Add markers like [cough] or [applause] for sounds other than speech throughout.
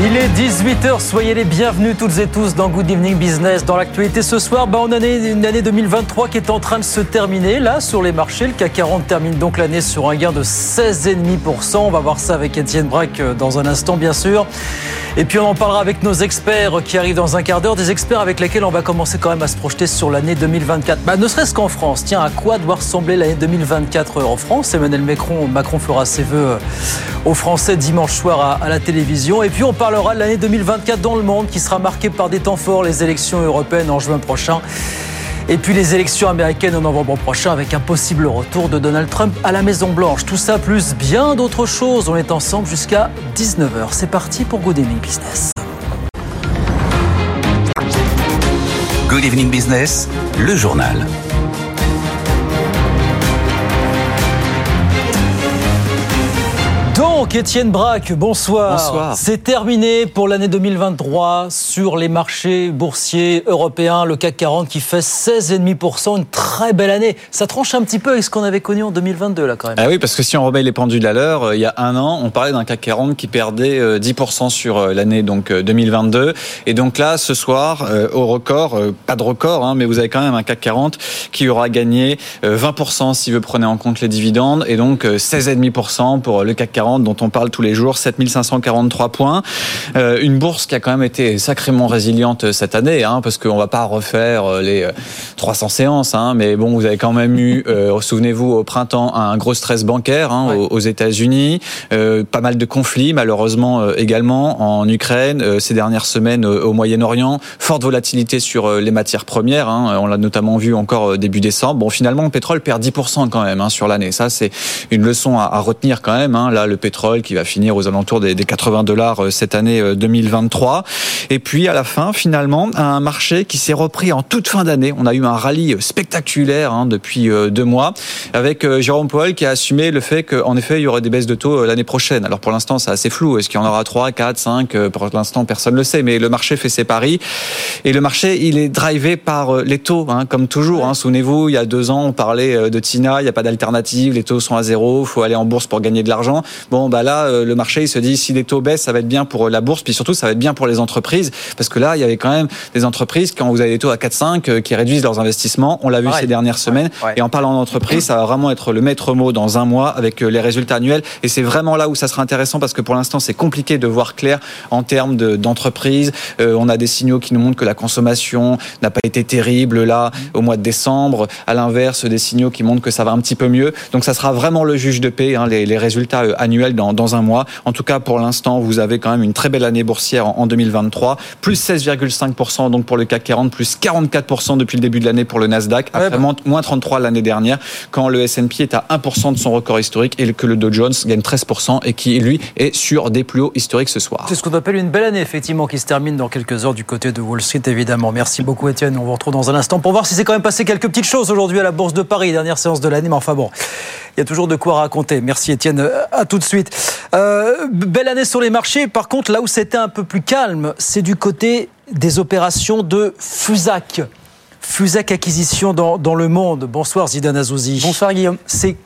Il est 18h, soyez les bienvenus toutes et tous dans Good Evening Business. Dans l'actualité ce soir, bah, on a une année 2023 qui est en train de se terminer. Là, sur les marchés, le CAC 40 termine donc l'année sur un gain de 16,5%. On va voir ça avec Étienne Braque euh, dans un instant, bien sûr. Et puis on en parlera avec nos experts qui arrivent dans un quart d'heure, des experts avec lesquels on va commencer quand même à se projeter sur l'année 2024. Bah, ne serait-ce qu'en France. Tiens, à quoi doit ressembler l'année 2024 en France? Emmanuel Macron, Macron fera ses vœux euh, aux Français dimanche soir à, la télévision. Et puis on parlera de l'année 2024 dans le monde qui sera marquée par des temps forts, les élections européennes en juin prochain. Et puis les élections américaines en novembre prochain avec un possible retour de Donald Trump à la Maison Blanche. Tout ça plus bien d'autres choses. On est ensemble jusqu'à 19h. C'est parti pour Good Evening Business. Good Evening Business, le journal. Donc, Étienne Braque, bonsoir. Bonsoir. C'est terminé pour l'année 2023 sur les marchés boursiers européens. Le CAC 40 qui fait 16,5%, une très belle année. Ça tranche un petit peu avec ce qu'on avait connu en 2022, là, quand même. Ah oui, parce que si on remet les pendules à l'heure, euh, il y a un an, on parlait d'un CAC 40 qui perdait euh, 10% sur euh, l'année donc euh, 2022. Et donc là, ce soir, euh, au record, euh, pas de record, hein, mais vous avez quand même un CAC 40 qui aura gagné euh, 20% si vous prenez en compte les dividendes, et donc euh, 16,5% pour le CAC 40 dont on parle tous les jours, 7543 points. Euh, une bourse qui a quand même été sacrément résiliente euh, cette année, hein, parce qu'on va pas refaire euh, les euh, 300 séances, hein, mais bon, vous avez quand même eu, [laughs] euh, souvenez-vous, au printemps, un gros stress bancaire hein, Ouais. aux, États-Unis, euh, pas mal de conflits, malheureusement euh, également en Ukraine, euh, ces dernières semaines euh, au Moyen-Orient, forte volatilité sur euh, les matières premières, on l'a notamment vu encore euh, début décembre. Bon, finalement, le pétrole perd 10% quand même sur l'année. Ça, c'est une leçon à, à retenir quand même. Là, le pétrole qui va finir aux alentours des, des 80 dollars euh, cette année euh, 2023. Et puis, à la fin, finalement, un marché qui s'est repris en toute fin d'année. On a eu un rallye spectaculaire hein, depuis euh, deux mois, avec euh, Jérôme Powell qui a assumé le fait qu'en effet, il y aurait des baisses de taux euh, l'année prochaine. Alors pour l'instant, c'est assez flou. Est-ce qu'il y en aura 3, 4, 5 Euh, Pour l'instant, personne ne le sait. Mais le marché fait ses paris. Et le marché, il est drivé par euh, les taux, hein, comme toujours. Hein. Souvenez-vous, il y a deux ans, on parlait euh, de Tina, il n'y a pas d'alternative, les taux sont à zéro, faut aller en bourse pour gagner de l'argent. Bon, bah là, euh, le marché, il se dit, si les taux baissent, ça va être bien pour euh, la bourse, puis surtout, ça va être bien pour les entreprises, parce que là, il y avait quand même des entreprises, quand vous avez des taux à 4-5, euh, qui réduisent leurs investissements. On l'a vu ces dernières semaines. Ouais. Et en parlant d'entreprise, ça va vraiment être le maître mot dans un mois avec les résultats annuels. Et c'est vraiment là où ça sera intéressant, parce que pour l'instant, c'est compliqué de voir clair en termes de- d'entreprise. Euh, on a des signaux qui nous montrent que la consommation n'a pas été terrible là au mois de décembre. À l'inverse, des signaux qui montrent que ça va un petit peu mieux. Donc ça sera vraiment le juge de paix, hein, les, les résultats euh, annuels dans, dans un mois. En tout cas, pour l'instant, vous avez quand même une très belle année boursière en, en 2023. Plus 16,5% donc pour le CAC 40, plus 44% depuis le début de l'année pour le Nasdaq. Après Ouais, bah. moins- moins 33 l'année dernière, quand le S&P est à 1% de son record historique et que le Dow Jones gagne 13% et qui, lui, est sur des plus hauts historiques ce soir. C'est ce qu'on appelle une belle année, effectivement, qui se termine dans quelques heures du côté de Wall Street, évidemment. Merci beaucoup, Étienne. On vous retrouve dans un instant pour voir si c'est quand même passé quelques petites choses aujourd'hui à la Bourse de Paris, dernière séance de l'année. Mais enfin bon, il y a toujours de quoi raconter. Merci, Étienne. À tout de suite. Euh, belle année sur les marchés. Par contre, là où c'était un peu plus calme, c'est du côté des opérations de Fusac. Fusac Acquisition dans, dans le monde. Bonsoir, Zidane Azouzi. Bonsoir Guillaume. C'est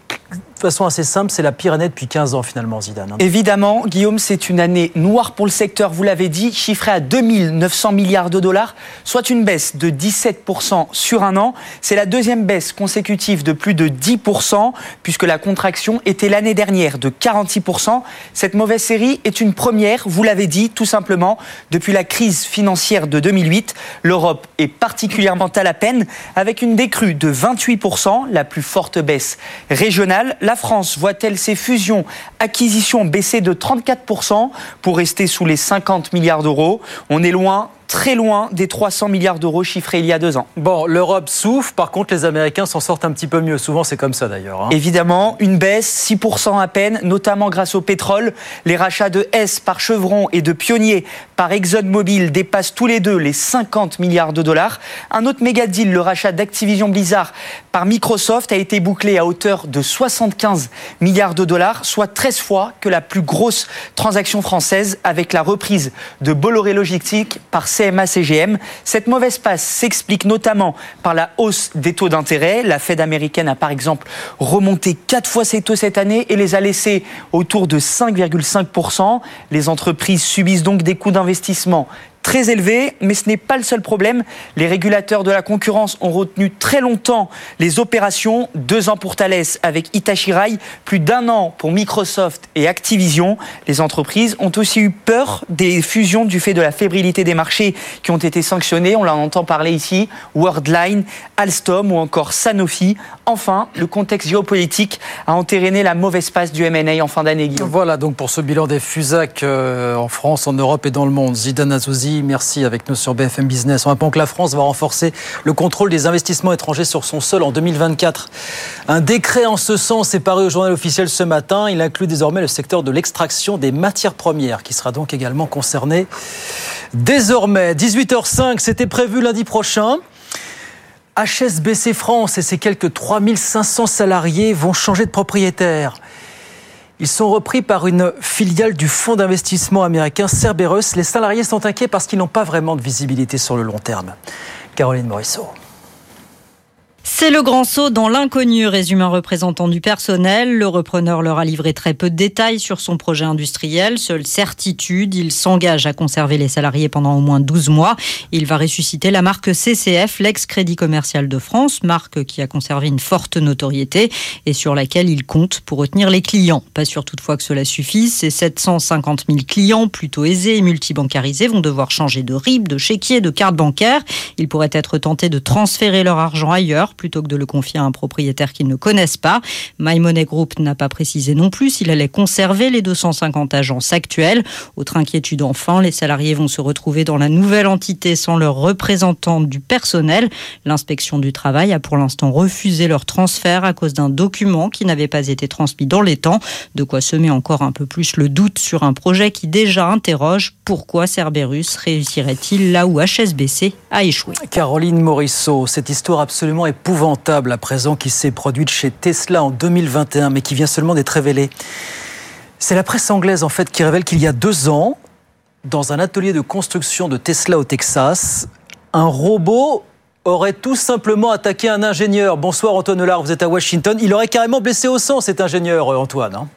de façon assez simple, c'est la pire année depuis 15 ans finalement, Zidane. hein. Évidemment, Guillaume, c'est une année noire pour le secteur, vous l'avez dit, chiffrée à 2900 milliards de dollars, soit une baisse de 17% sur un an. C'est la deuxième baisse consécutive de plus de 10%, puisque la contraction était l'année dernière de 46%. Cette mauvaise série est une première, vous l'avez dit, tout simplement, depuis la crise financière de 2008. L'Europe est particulièrement à la peine, avec une décrue de 28%, la plus forte baisse régionale. La France voit-elle ses fusions, acquisitions baisser de 34% pour rester sous les 50 milliards d'euros? On est loin très loin des 300 milliards d'euros chiffrés il y a deux ans. Bon, l'Europe souffre, par contre les Américains s'en sortent un petit peu mieux. Souvent c'est comme ça d'ailleurs. Hein. Évidemment, une baisse, 6% à peine, notamment grâce au pétrole. Les rachats de Hess par Chevron et de Pionnier par ExxonMobil dépassent tous les deux les 50 milliards de dollars. Un autre méga deal, le rachat d'Activision Blizzard par Microsoft, a été bouclé à hauteur de 75 milliards de dollars, soit 13 fois que la plus grosse transaction française avec la reprise de Bolloré Logistique par Cette mauvaise passe s'explique notamment par la hausse des taux d'intérêt. La Fed américaine a par exemple remonté quatre fois ses taux cette année et les a laissés autour de 5,5%. Les entreprises subissent donc des coûts d'investissement très élevé, mais ce n'est pas le seul problème. Les régulateurs de la concurrence ont retenu très longtemps les opérations, deux ans pour Thales avec Hitachi Rail, plus d'un an pour Microsoft et Activision. Les entreprises ont aussi eu peur des fusions du fait de la fébrilité des marchés qui ont été sanctionnés. On en entend parler ici, Worldline, Alstom ou encore Sanofi. Enfin, le contexte géopolitique a entériné la mauvaise passe du M&A en fin d'année. Voilà donc pour ce bilan des FUSAC euh, en France, en Europe et dans le monde. Zidane Azouzi merci avec nous sur BFM Business. On apprend que la France va renforcer le contrôle des investissements étrangers sur son sol en 2024. Un décret en ce sens est paru au journal officiel ce matin. Il inclut désormais le secteur de l'extraction des matières premières qui sera donc également concerné. Désormais, 18h05, c'était prévu lundi prochain. HSBC France et ses quelques 3500 salariés vont changer de propriétaire. Ils sont repris par une filiale du fonds d'investissement américain Cerberus. Les salariés sont inquiets parce qu'ils n'ont pas vraiment de visibilité sur le long terme. Caroline Morisseau. C'est le grand saut dans l'inconnu, résume un représentant du personnel. Le repreneur leur a livré très peu de détails sur son projet industriel. Seule certitude, il s'engage à conserver les salariés pendant au moins 12 mois. Il va ressusciter la marque CCF, l'ex-crédit commercial de France, marque qui a conservé une forte notoriété et sur laquelle il compte pour retenir les clients. Pas sûr toutefois que cela suffise. Ces 750 000 clients plutôt aisés et multibancarisés vont devoir changer de RIB, de chéquier, de carte bancaire. Ils pourraient être tentés de transférer leur argent ailleurs plutôt que de le confier à un propriétaire qu'ils ne connaissent pas. My Group n'a pas précisé non plus s'il allait conserver les 250 agences actuelles. Autre inquiétude enfin, les salariés vont se retrouver dans la nouvelle entité sans leur représentant du personnel. L'inspection du travail a pour l'instant refusé leur transfert à cause d'un document qui n'avait pas été transmis dans les temps, de quoi semer encore un peu plus le doute sur un projet qui déjà interroge pourquoi Cerberus réussirait-il là où HSBC a échoué? Caroline Morisseau, cette histoire absolument est épouvantable à présent qui s'est produite chez Tesla en 2021, mais qui vient seulement d'être révélée. C'est la presse anglaise en fait qui révèle qu'il y a deux ans, dans un atelier de construction de Tesla au Texas, un robot aurait tout simplement attaqué un ingénieur. Bonsoir Antoine Hollard, vous êtes à Washington. Il aurait carrément blessé au sang cet ingénieur, Antoine. Hein.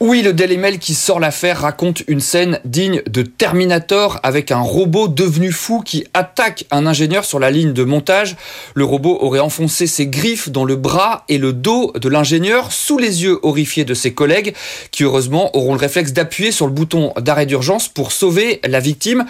Oui, le Daily Mail qui sort l'affaire raconte une scène digne de Terminator avec un robot devenu fou qui attaque un ingénieur sur la ligne de montage. Le robot aurait enfoncé ses griffes dans le bras et le dos de l'ingénieur sous les yeux horrifiés de ses collègues qui heureusement auront le réflexe d'appuyer sur le bouton d'arrêt d'urgence pour sauver la victime.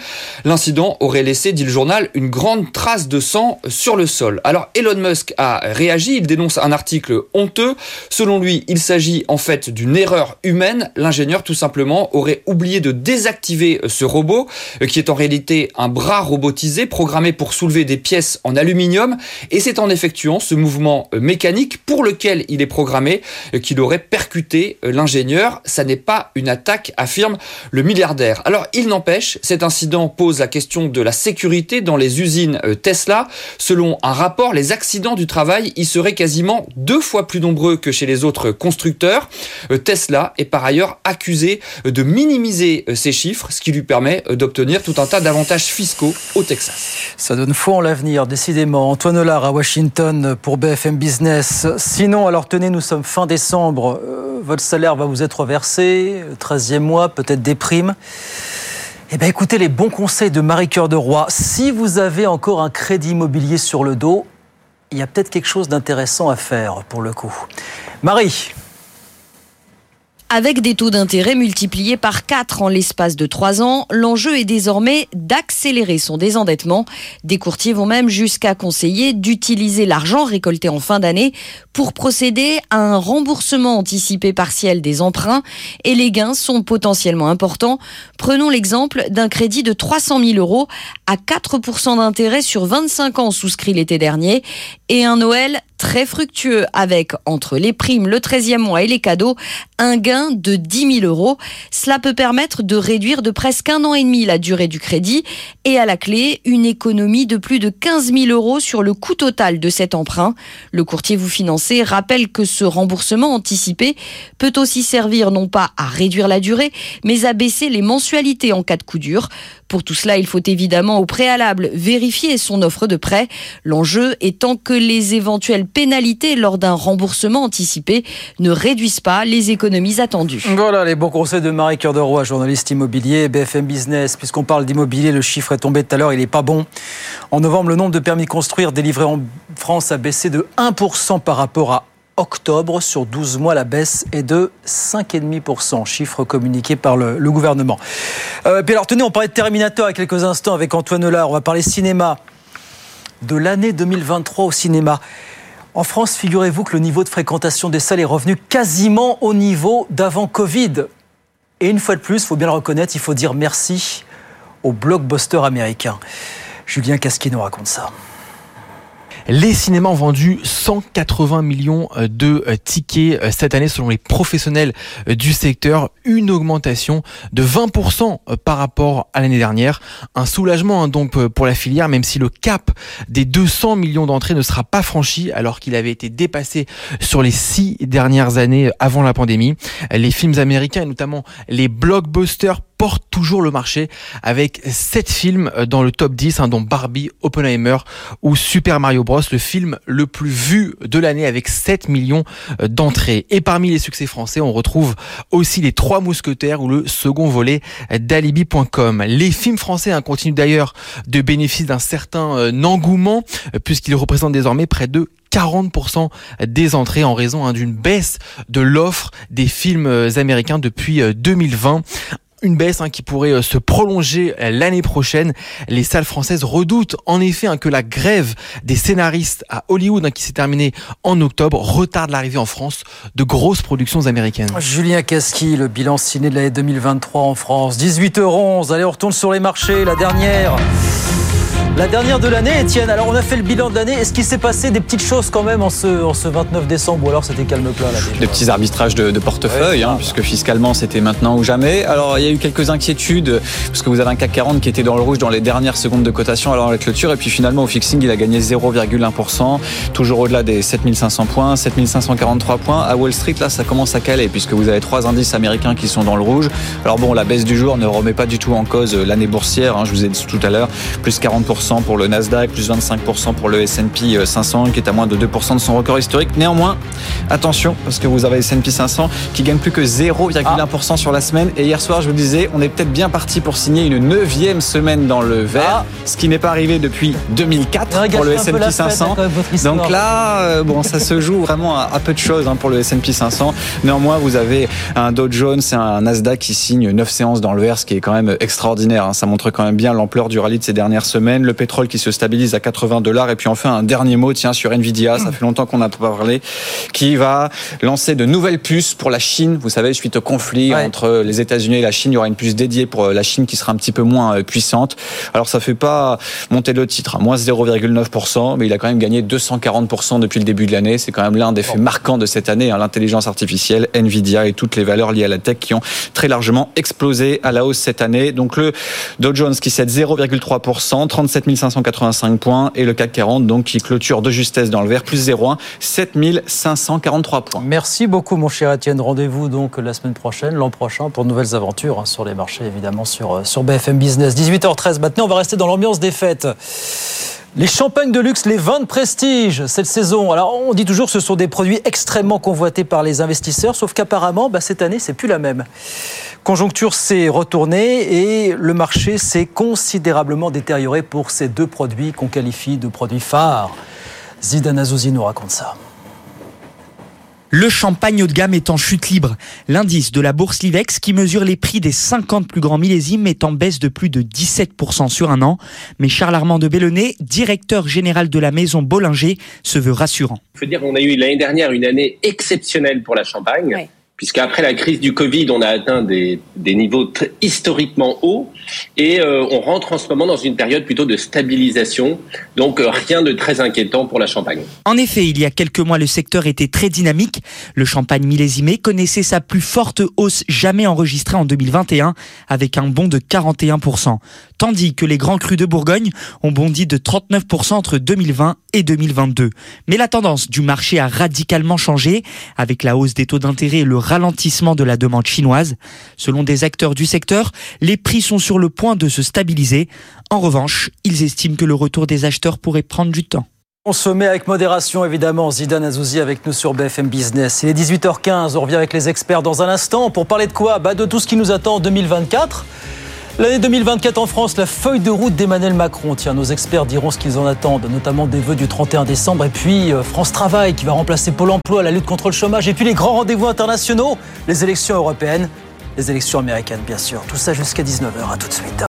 L'incident aurait laissé, dit le journal, une grande trace de sang sur le sol. Alors Elon Musk a réagi, il dénonce un article honteux. Selon lui, il s'agit en fait d'une erreur humaine l'ingénieur tout simplement aurait oublié de désactiver euh, ce robot, euh, qui est en réalité un bras robotisé programmé pour soulever des pièces en aluminium, et c'est en effectuant ce mouvement euh, mécanique pour lequel il est programmé qu'il aurait percuté l'ingénieur. Ça n'est pas une attaque, affirme le milliardaire. Alors il n'empêche, cet incident pose la question de la sécurité dans les usines Tesla. Selon un rapport, les accidents du travail y seraient quasiment deux fois plus nombreux que chez les autres constructeurs. Tesla est par ailleurs accusé de minimiser ces chiffres, ce qui lui permet d'obtenir tout un tas d'avantages fiscaux au Texas. Ça donne foi en l'avenir, décidément. Antoine Hollard à Washington pour BFM Business. Sinon, alors tenez, nous sommes fin décembre. Euh, votre salaire va vous être versé, 13e mois, peut-être des primes. Eh bien, écoutez les bons conseils de Marie-Cœur de Roy. Si vous avez encore un crédit immobilier sur le dos, il y a peut-être quelque chose d'intéressant à faire pour le coup. Marie Avec des taux d'intérêt multipliés par 4 en l'espace de 3 ans, l'enjeu est désormais d'accélérer son désendettement. Des courtiers vont même jusqu'à conseiller d'utiliser l'argent récolté en fin d'année pour procéder à un remboursement anticipé partiel des emprunts et les gains sont potentiellement importants. Prenons l'exemple d'un crédit de 300 000 euros à 4% d'intérêt sur 25 ans souscrit l'été dernier et un Noël très fructueux avec, entre les primes, le 13e mois et les cadeaux, un gain de 10 000 euros. Cela peut permettre de réduire de presque un an et demi la durée du crédit et à la clé, une économie de plus de 15 000 euros sur le coût total de cet emprunt. Le courtier vous financé rappelle que ce remboursement anticipé peut aussi servir non pas à réduire la durée, mais à baisser les mensualités en cas de coup dur. Pour tout cela, il faut évidemment au préalable vérifier son offre de prêt. L'enjeu étant que les éventuelles pénalités lors d'un remboursement anticipé ne réduisent pas les économies attendues. Voilà les bons conseils de Marie Cœur de Roy, journaliste immobilier, BFM Business. Puisqu'on parle d'immobilier, le chiffre est tombé tout à l'heure, il n'est pas bon. En novembre, le nombre de permis de construire délivrés en France a baissé de 1% par rapport à octobre. Sur 12 mois, la baisse est de 5,5%, chiffre communiqué par le, gouvernement. Euh, puis alors, tenez, on parlait de Terminator il y a quelques instants avec Antoine Hollard. On va parler cinéma. De l'année 2023 au cinéma. En France, figurez-vous que le niveau de fréquentation des salles est revenu quasiment au niveau d'avant Covid. Et une fois de plus, il faut bien le reconnaître, il faut dire merci aux blockbusters américains. Julien Casquet nous raconte ça. Les cinémas ont vendu 180 millions euh, de euh, tickets euh, cette année selon les professionnels du secteur, une augmentation de 20% par rapport à l'année dernière. Un soulagement hein, donc pour la filière, même si le cap des 200 millions d'entrées ne sera pas franchi alors qu'il avait été dépassé sur les six dernières années avant la pandémie. Les films américains et notamment les blockbusters porte toujours le marché avec 7 films dans le top 10, hein, dont Barbie, Oppenheimer ou Super Mario Bros, le film le plus vu de l'année avec 7 millions d'entrées. Et parmi les succès français, on retrouve aussi les Trois Mousquetaires ou le second volet d'Alibi.com. Les films français hein, continuent d'ailleurs de bénéficier d'un certain euh, engouement puisqu'ils représentent désormais près de 40% des entrées en raison hein, d'une baisse de l'offre des films euh, américains depuis 2020 une baisse hein, qui pourrait euh, se prolonger euh, l'année prochaine. Les salles françaises redoutent en effet hein, que la grève des scénaristes à Hollywood, hein, qui s'est terminée en octobre, retarde l'arrivée en France de grosses productions américaines. Julien Casqui, le bilan ciné de l'année 2023 en France. 18h11, allez on retourne sur les marchés, la dernière. La dernière de l'année, Étienne. Alors, on a fait le bilan de l'année. Est-ce qu'il s'est passé des petites choses quand même en ce, en ce 29 décembre ou alors c'était calme plat là Des petits arbitrages de, de portefeuille, hein, puisque fiscalement c'était maintenant ou jamais. Alors, il y a eu quelques inquiétudes parce que vous avez un CAC 40 qui était dans le rouge dans les dernières secondes de cotation alors la clôture et puis finalement au fixing il a gagné 0,1%, toujours au-delà des 7500 points, 7543 points. À Wall Street là, ça commence à caler puisque vous avez trois indices américains qui sont dans le rouge. Alors bon, la baisse du jour ne remet pas du tout en cause l'année boursière. Hein, je vous ai dit tout à l'heure, plus 40% pour le Nasdaq, plus 25% pour le S&P 500 qui est à moins de 2% de son record historique. Néanmoins, attention parce que vous avez S&P 500 qui gagne plus que 0,1% sur la semaine. Et hier soir, je vous disais, on est peut-être bien parti pour signer une neuvième semaine dans le vert, ce qui n'est pas arrivé depuis 2004 pour le S&P 500. Donc là, euh, bon, ça se joue vraiment à, à peu de choses hein, pour le S&P 500. Néanmoins, vous avez un Dow Jones et un Nasdaq qui signent 9 séances dans le vert, ce qui est quand même extraordinaire. hein. Ça montre quand même bien l'ampleur du rallye de ces dernières semaines. Le pétrole qui se stabilise à 80 dollars. Et puis enfin, un dernier mot, tiens, sur Nvidia. Ça fait longtemps qu'on n'a pas parlé. Qui va lancer de nouvelles puces pour la Chine. Vous savez, suite au conflit Ouais. entre les États-Unis et la Chine, il y aura une puce dédiée pour la Chine qui sera un petit peu moins euh, puissante. Alors ça fait pas monter le titre, à moins 0,9%, mais il a quand même gagné 240% depuis le début de l'année. C'est quand même l'un des faits marquants de cette année, hein, l'intelligence artificielle, Nvidia et toutes les valeurs liées à la tech qui ont très largement explosé à la hausse cette année. Donc le Dow Jones qui cède 0,3%, 37 585 points, et le CAC 40 donc qui clôture de justesse dans le vert, plus 0,1, 7 543 points. Merci beaucoup, mon cher Étienne. Rendez-vous donc la semaine prochaine, l'an prochain, pour de nouvelles aventures hein, sur les marchés, évidemment, sur, euh, sur BFM Business. 18h13. Maintenant, on va rester dans l'ambiance des fêtes. Les champagnes de luxe, les vins de prestige cette saison. Alors, on dit toujours que ce sont des produits extrêmement convoités par les investisseurs, sauf qu'apparemment, bah, cette année, c'est plus la même. Conjoncture s'est retournée et le marché s'est considérablement détérioré pour ces deux produits qu'on qualifie de produits phares. Zidane Azouzi nous raconte ça. Le champagne haut de gamme est en chute libre. L'indice de la bourse Livex, qui mesure les prix des 50 plus grands millésimes, est en baisse de plus de 17% sur un an. Mais Charles Armand de Bellonnet, directeur général de la maison Bollinger, se veut rassurant. Il faut dire qu'on a eu l'année dernière une année exceptionnelle pour la Champagne puisqu'après la crise du Covid, on a atteint des, des niveaux historiquement hauts et euh, on rentre en ce moment dans une période plutôt de stabilisation, donc euh, rien de très inquiétant pour la Champagne. En effet, il y a quelques mois, le secteur était très dynamique. Le champagne millésimé connaissait sa plus forte hausse jamais enregistrée en 2021, avec un bond de 41%, tandis que les grands crus de Bourgogne ont bondi de 39% entre 2020 et 2022. Mais la tendance du marché a radicalement changé, avec la hausse des taux d'intérêt et le ralentissement de la demande chinoise. Selon des acteurs du secteur, les prix sont sur le point de se stabiliser. En revanche, ils estiment que le retour des acheteurs pourrait prendre du temps. On se met avec modération, évidemment. Zidane Azouzi avec nous sur BFM Business. Il est 18h15. On revient avec les experts dans un instant. Pour parler de quoi? Bah De tout ce qui nous attend en 2024. L'année 2024 en France, la feuille de route d'Emmanuel Macron. Tiens, nos experts diront ce qu'ils en attendent, notamment des vœux du 31 décembre. Et puis euh, France Travail qui va remplacer Pôle emploi, la lutte contre le chômage. Et puis les grands rendez-vous internationaux, les élections européennes, les élections américaines, bien sûr. Tout ça jusqu'à 19h. À tout de suite.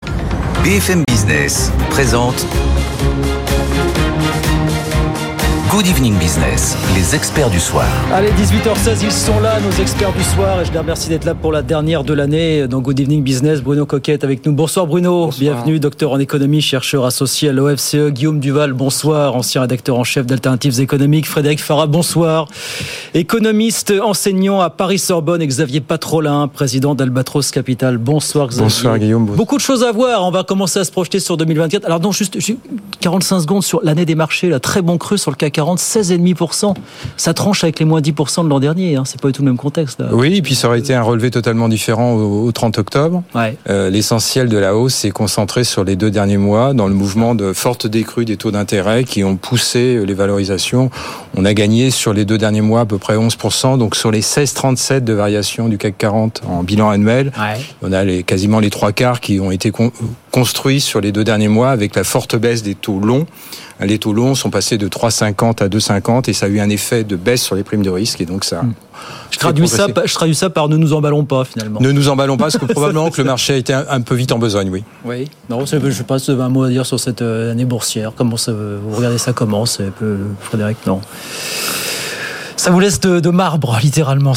BFM Business présente Good Evening Business, les experts du soir. Allez, 18h16, ils sont là, nos experts du soir, et je les remercie d'être là pour la dernière de l'année dans Good Evening Business. Bruno Coquette avec nous. Bonsoir Bruno, bienvenue, docteur en économie, chercheur associé à l'OFCE. Guillaume Duval, bonsoir, ancien rédacteur en chef d'Alternatives économiques. Frédéric Farah, bonsoir. Économiste, enseignant à Paris-Sorbonne, Xavier Patrolin, président d'Albatros Capital. Bonsoir Xavier. Bonsoir Guillaume. Beaucoup de choses à voir, on va commencer à se projeter sur 2024. Alors non, juste 45 secondes sur l'année des marchés, la très bon cru sur le CAC 40, 16,5%. Ça tranche avec les moins 10% de l'an dernier. Hein. C'est pas du tout le même contexte. Là. Oui, et puis ça aurait été un relevé totalement différent au, 30 octobre. Ouais. Euh, L'essentiel de la hausse s'est concentré sur les deux derniers mois dans le mouvement de forte décrue des taux d'intérêt qui ont poussé les valorisations. On a gagné sur les deux derniers mois à peu près 11%. Donc sur les 16,37 de variation du CAC 40 en bilan annuel, ouais. on a les, quasiment les trois quarts qui ont été con, construits sur les deux derniers mois avec la forte baisse des taux longs les taux longs sont passés de 3,50 à 2,50 et ça a eu un effet de baisse sur les primes de risque et donc ça. Je traduis ça, je traduis ça par ne nous emballons pas finalement. Ne nous emballons pas parce que probablement que le marché a été un, un, peu vite en besogne, oui. Oui. Non, je sais pas si vous avez un mot à dire sur cette année boursière. Comment ça, vous regardez ça comment, Frédéric? Non. Ça vous laisse de, de marbre, littéralement.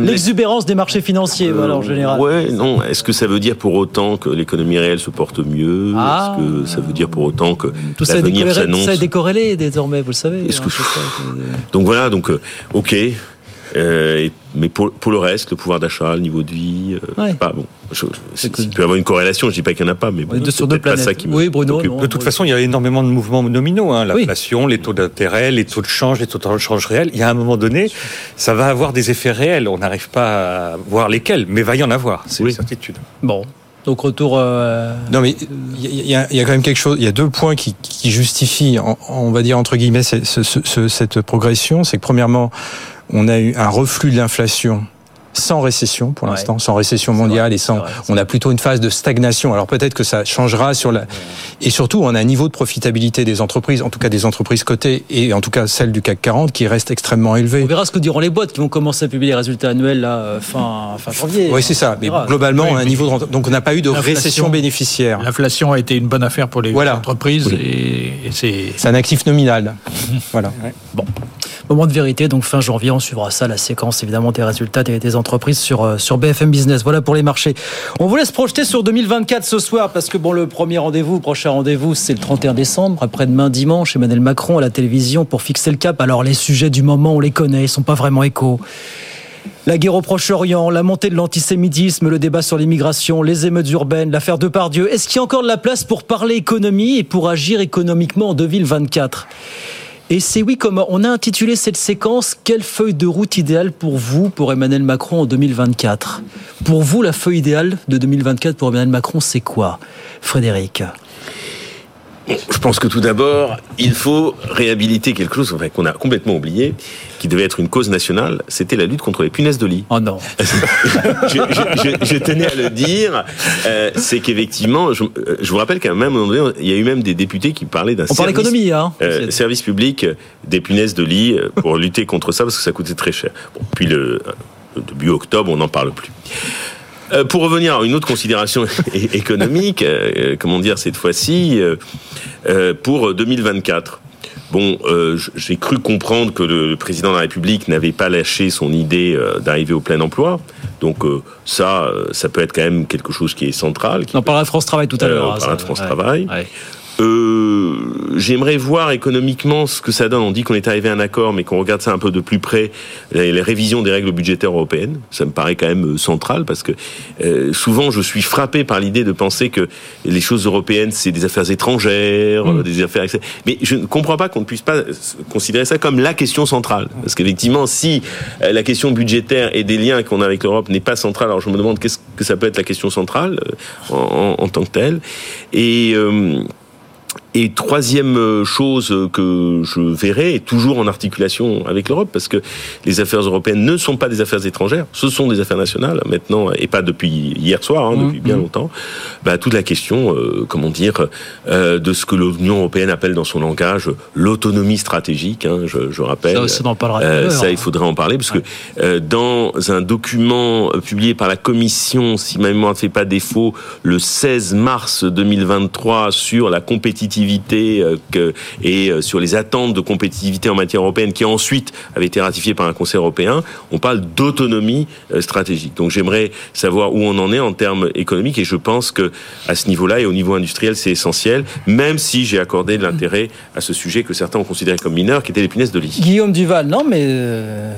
L'exubérance des marchés financiers, euh, voilà, en général. Ouais, non. Est-ce que ça veut dire pour autant que l'économie réelle se porte mieux? Ah. Est-ce que ça veut dire pour autant que tout l'avenir s'annonce? Tout ça est décorrélé désormais, vous le savez. Est-ce que... Donc voilà, donc euh, ok. Euh, mais pour, pour le reste, le pouvoir d'achat, le niveau de vie, euh, ouais. pas bon. Je, je, il peut y avoir une corrélation. Je dis pas qu'il n'y en a pas, mais bon, de sur deux pas ça qui me... Oui, Bruno. Non, de toute façon, il y a énormément de mouvements nominaux. Hein, L'inflation, oui. les taux d'intérêt, les taux de change, les taux de change réels. Il y a un moment donné, ça va avoir des effets réels. On n'arrive pas à voir lesquels, mais va y en avoir. C'est oui. une certitude. Bon. Donc retour. Euh... Non mais il y, y, a, y a quand même quelque chose. Il y a deux points qui, qui justifient, en, on va dire entre guillemets, ce, ce, ce, cette progression. C'est que premièrement, on a eu un reflux de l'inflation sans récession pour l'instant, ouais. sans récession mondiale vrai, et sans, vrai, on a plutôt une phase de stagnation. Alors peut-être que ça changera sur la, et surtout on a un niveau de profitabilité des entreprises, en tout cas des entreprises cotées et en tout cas celle du CAC 40 qui reste extrêmement élevé. On verra ce que diront les boîtes qui vont commencer à publier les résultats annuels là fin, fin janvier. Oui c'est ça, mais globalement oui, on a un niveau de donc on n'a pas eu de récession bénéficiaire. L'inflation a été une bonne affaire pour les voilà. entreprises oui. et, et c'est. C'est un actif nominal. [laughs] voilà. Ouais. Bon. Moment de vérité, donc fin janvier, on suivra ça, la séquence évidemment des résultats des, des entreprises sur, euh, BFM Business. Voilà pour les marchés. On vous laisse projeter sur 2024 ce soir, parce que bon, le premier rendez-vous, prochain rendez-vous, c'est le 31 décembre, après-demain dimanche, Emmanuel Macron à la télévision pour fixer le cap. Alors les sujets du moment, on les connaît, ils sont pas vraiment échos. La guerre au Proche-Orient, la montée de l'antisémitisme, le débat sur l'immigration, les émeutes urbaines, l'affaire de Pardieu. Est-ce qu'il y a encore de la place pour parler économie et pour agir économiquement en 2024 et c'est oui, comme on a intitulé cette séquence, quelle feuille de route idéale pour vous, pour Emmanuel Macron en 2024 Pour vous, la feuille idéale de 2024 pour Emmanuel Macron, c'est quoi? Frédéric Je pense que tout d'abord, il faut réhabiliter quelque chose enfin, qu'on a complètement oublié, qui devait être une cause nationale, c'était la lutte contre les punaises de lit. Oh non. [laughs] je, je, je, tenais à le dire, euh, c'est qu'effectivement, je, je, vous rappelle qu'à un moment donné, il y a eu même des députés qui parlaient d'un service, économie, hein. euh, service public des punaises de lit euh, pour lutter contre ça parce que ça coûtait très cher. Bon, puis le début octobre, on n'en parle plus. Euh, pour revenir à une autre considération [laughs] économique, euh, comment dire cette fois-ci, euh, pour 2024. Bon, j'ai cru comprendre que le président de la République n'avait pas lâché son idée d'arriver au plein emploi. Donc ça, ça peut être quand même quelque chose qui est central. on parlera de France Travail tout à l'heure. on parlera de France Travail. Ouais. Euh, J'aimerais voir économiquement ce que ça donne. On dit qu'on est arrivé à un accord, mais qu'on regarde ça un peu de plus près, les, révisions des règles budgétaires européennes. Ça me paraît quand même central parce que euh, souvent je suis frappé par l'idée de penser que les choses européennes c'est des affaires étrangères, mmh. des affaires. Mais je ne comprends pas qu'on ne puisse pas considérer ça comme la question centrale. Parce qu'effectivement, si euh, la question budgétaire et des liens qu'on a avec l'Europe n'est pas centrale, alors je me demande qu'est-ce que ça peut être la question centrale euh, en, en, en tant que telle. Et euh, et troisième chose que je verrai, toujours en articulation avec l'Europe, parce que les affaires européennes ne sont pas des affaires étrangères, ce sont des affaires nationales maintenant, et pas depuis hier soir, hein, depuis mmh, bien longtemps. Bah, toute la question, euh, comment dire, euh, de ce que l'Union européenne appelle dans son langage l'autonomie stratégique. Hein, je, je, rappelle. Ça, ça, euh, ça, il faudrait en parler, parce ouais. que euh, dans un document publié par la Commission, si ma mémoire ne fait pas défaut, le 16 mars 2023 sur la compétitivité que, et sur les attentes de compétitivité en matière européenne qui ensuite avait été ratifiée par un Conseil européen, on parle d'autonomie stratégique. Donc j'aimerais savoir où on en est en termes économiques et je pense que à ce niveau-là et au niveau industriel c'est essentiel, même si j'ai accordé de l'intérêt à ce sujet que certains ont considéré comme mineur, qui était les punaises de lit. Guillaume Duval, non mais euh,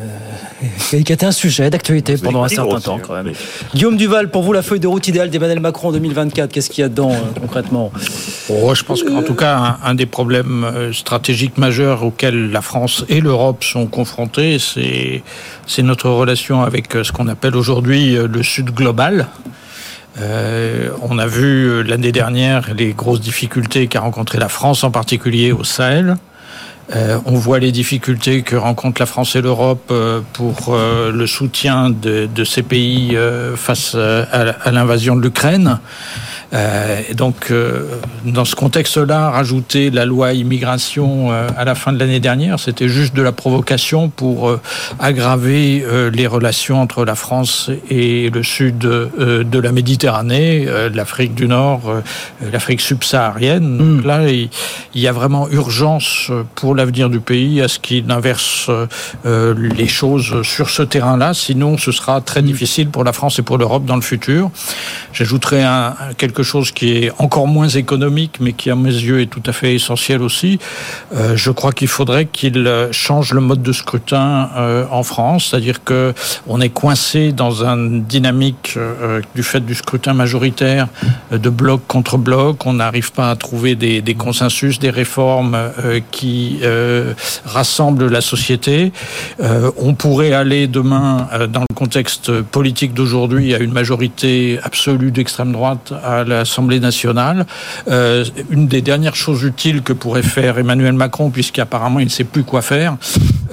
qui a été un sujet d'actualité pendant un certain temps quand même. Mais... Guillaume Duval, pour vous la feuille de route idéale d'Emmanuel Macron en 2024, qu'est-ce qu'il y a dedans euh, concrètement? Oh, Je pense qu'en tout cas un, des problèmes stratégiques majeurs auxquels la France et l'Europe sont confrontés, c'est notre relation avec ce qu'on appelle aujourd'hui le Sud global. Euh, on a vu l'année dernière les grosses difficultés qu'a rencontré la France, en particulier au Sahel. Euh, on voit les difficultés que rencontrent la France et l'Europe euh, pour euh, le soutien de, de ces pays face à, à l'invasion de l'Ukraine. Euh, et donc, euh, dans ce contexte-là, rajouter la loi immigration euh, à la fin de l'année dernière, c'était juste de la provocation pour aggraver les relations entre la France et le sud de la Méditerranée, l'Afrique du Nord, l'Afrique subsaharienne. Hmm. Donc là, il, il, y a vraiment urgence pour l'avenir du pays à ce qu'il inverse les choses sur ce terrain-là. Sinon, ce sera très difficile pour la France et pour l'Europe dans le futur. J'ajouterai quelque chose qui est encore moins économique, mais qui à mes yeux est tout à fait essentiel aussi. Euh, je crois qu'il faudrait qu'il change le mode de scrutin euh, en France, c'est-à-dire que on est coincé dans une dynamique euh, du fait du scrutin majoritaire euh, de bloc contre bloc. On n'arrive pas à trouver des, consensus, des réformes euh, qui euh, rassemblent la société. Euh, on pourrait aller demain, dans le contexte politique d'aujourd'hui, à une majorité absolue d'extrême droite à l'Assemblée nationale. Euh, une des dernières choses utiles que pourrait faire Emmanuel Macron, puisqu'apparemment il ne sait plus quoi faire,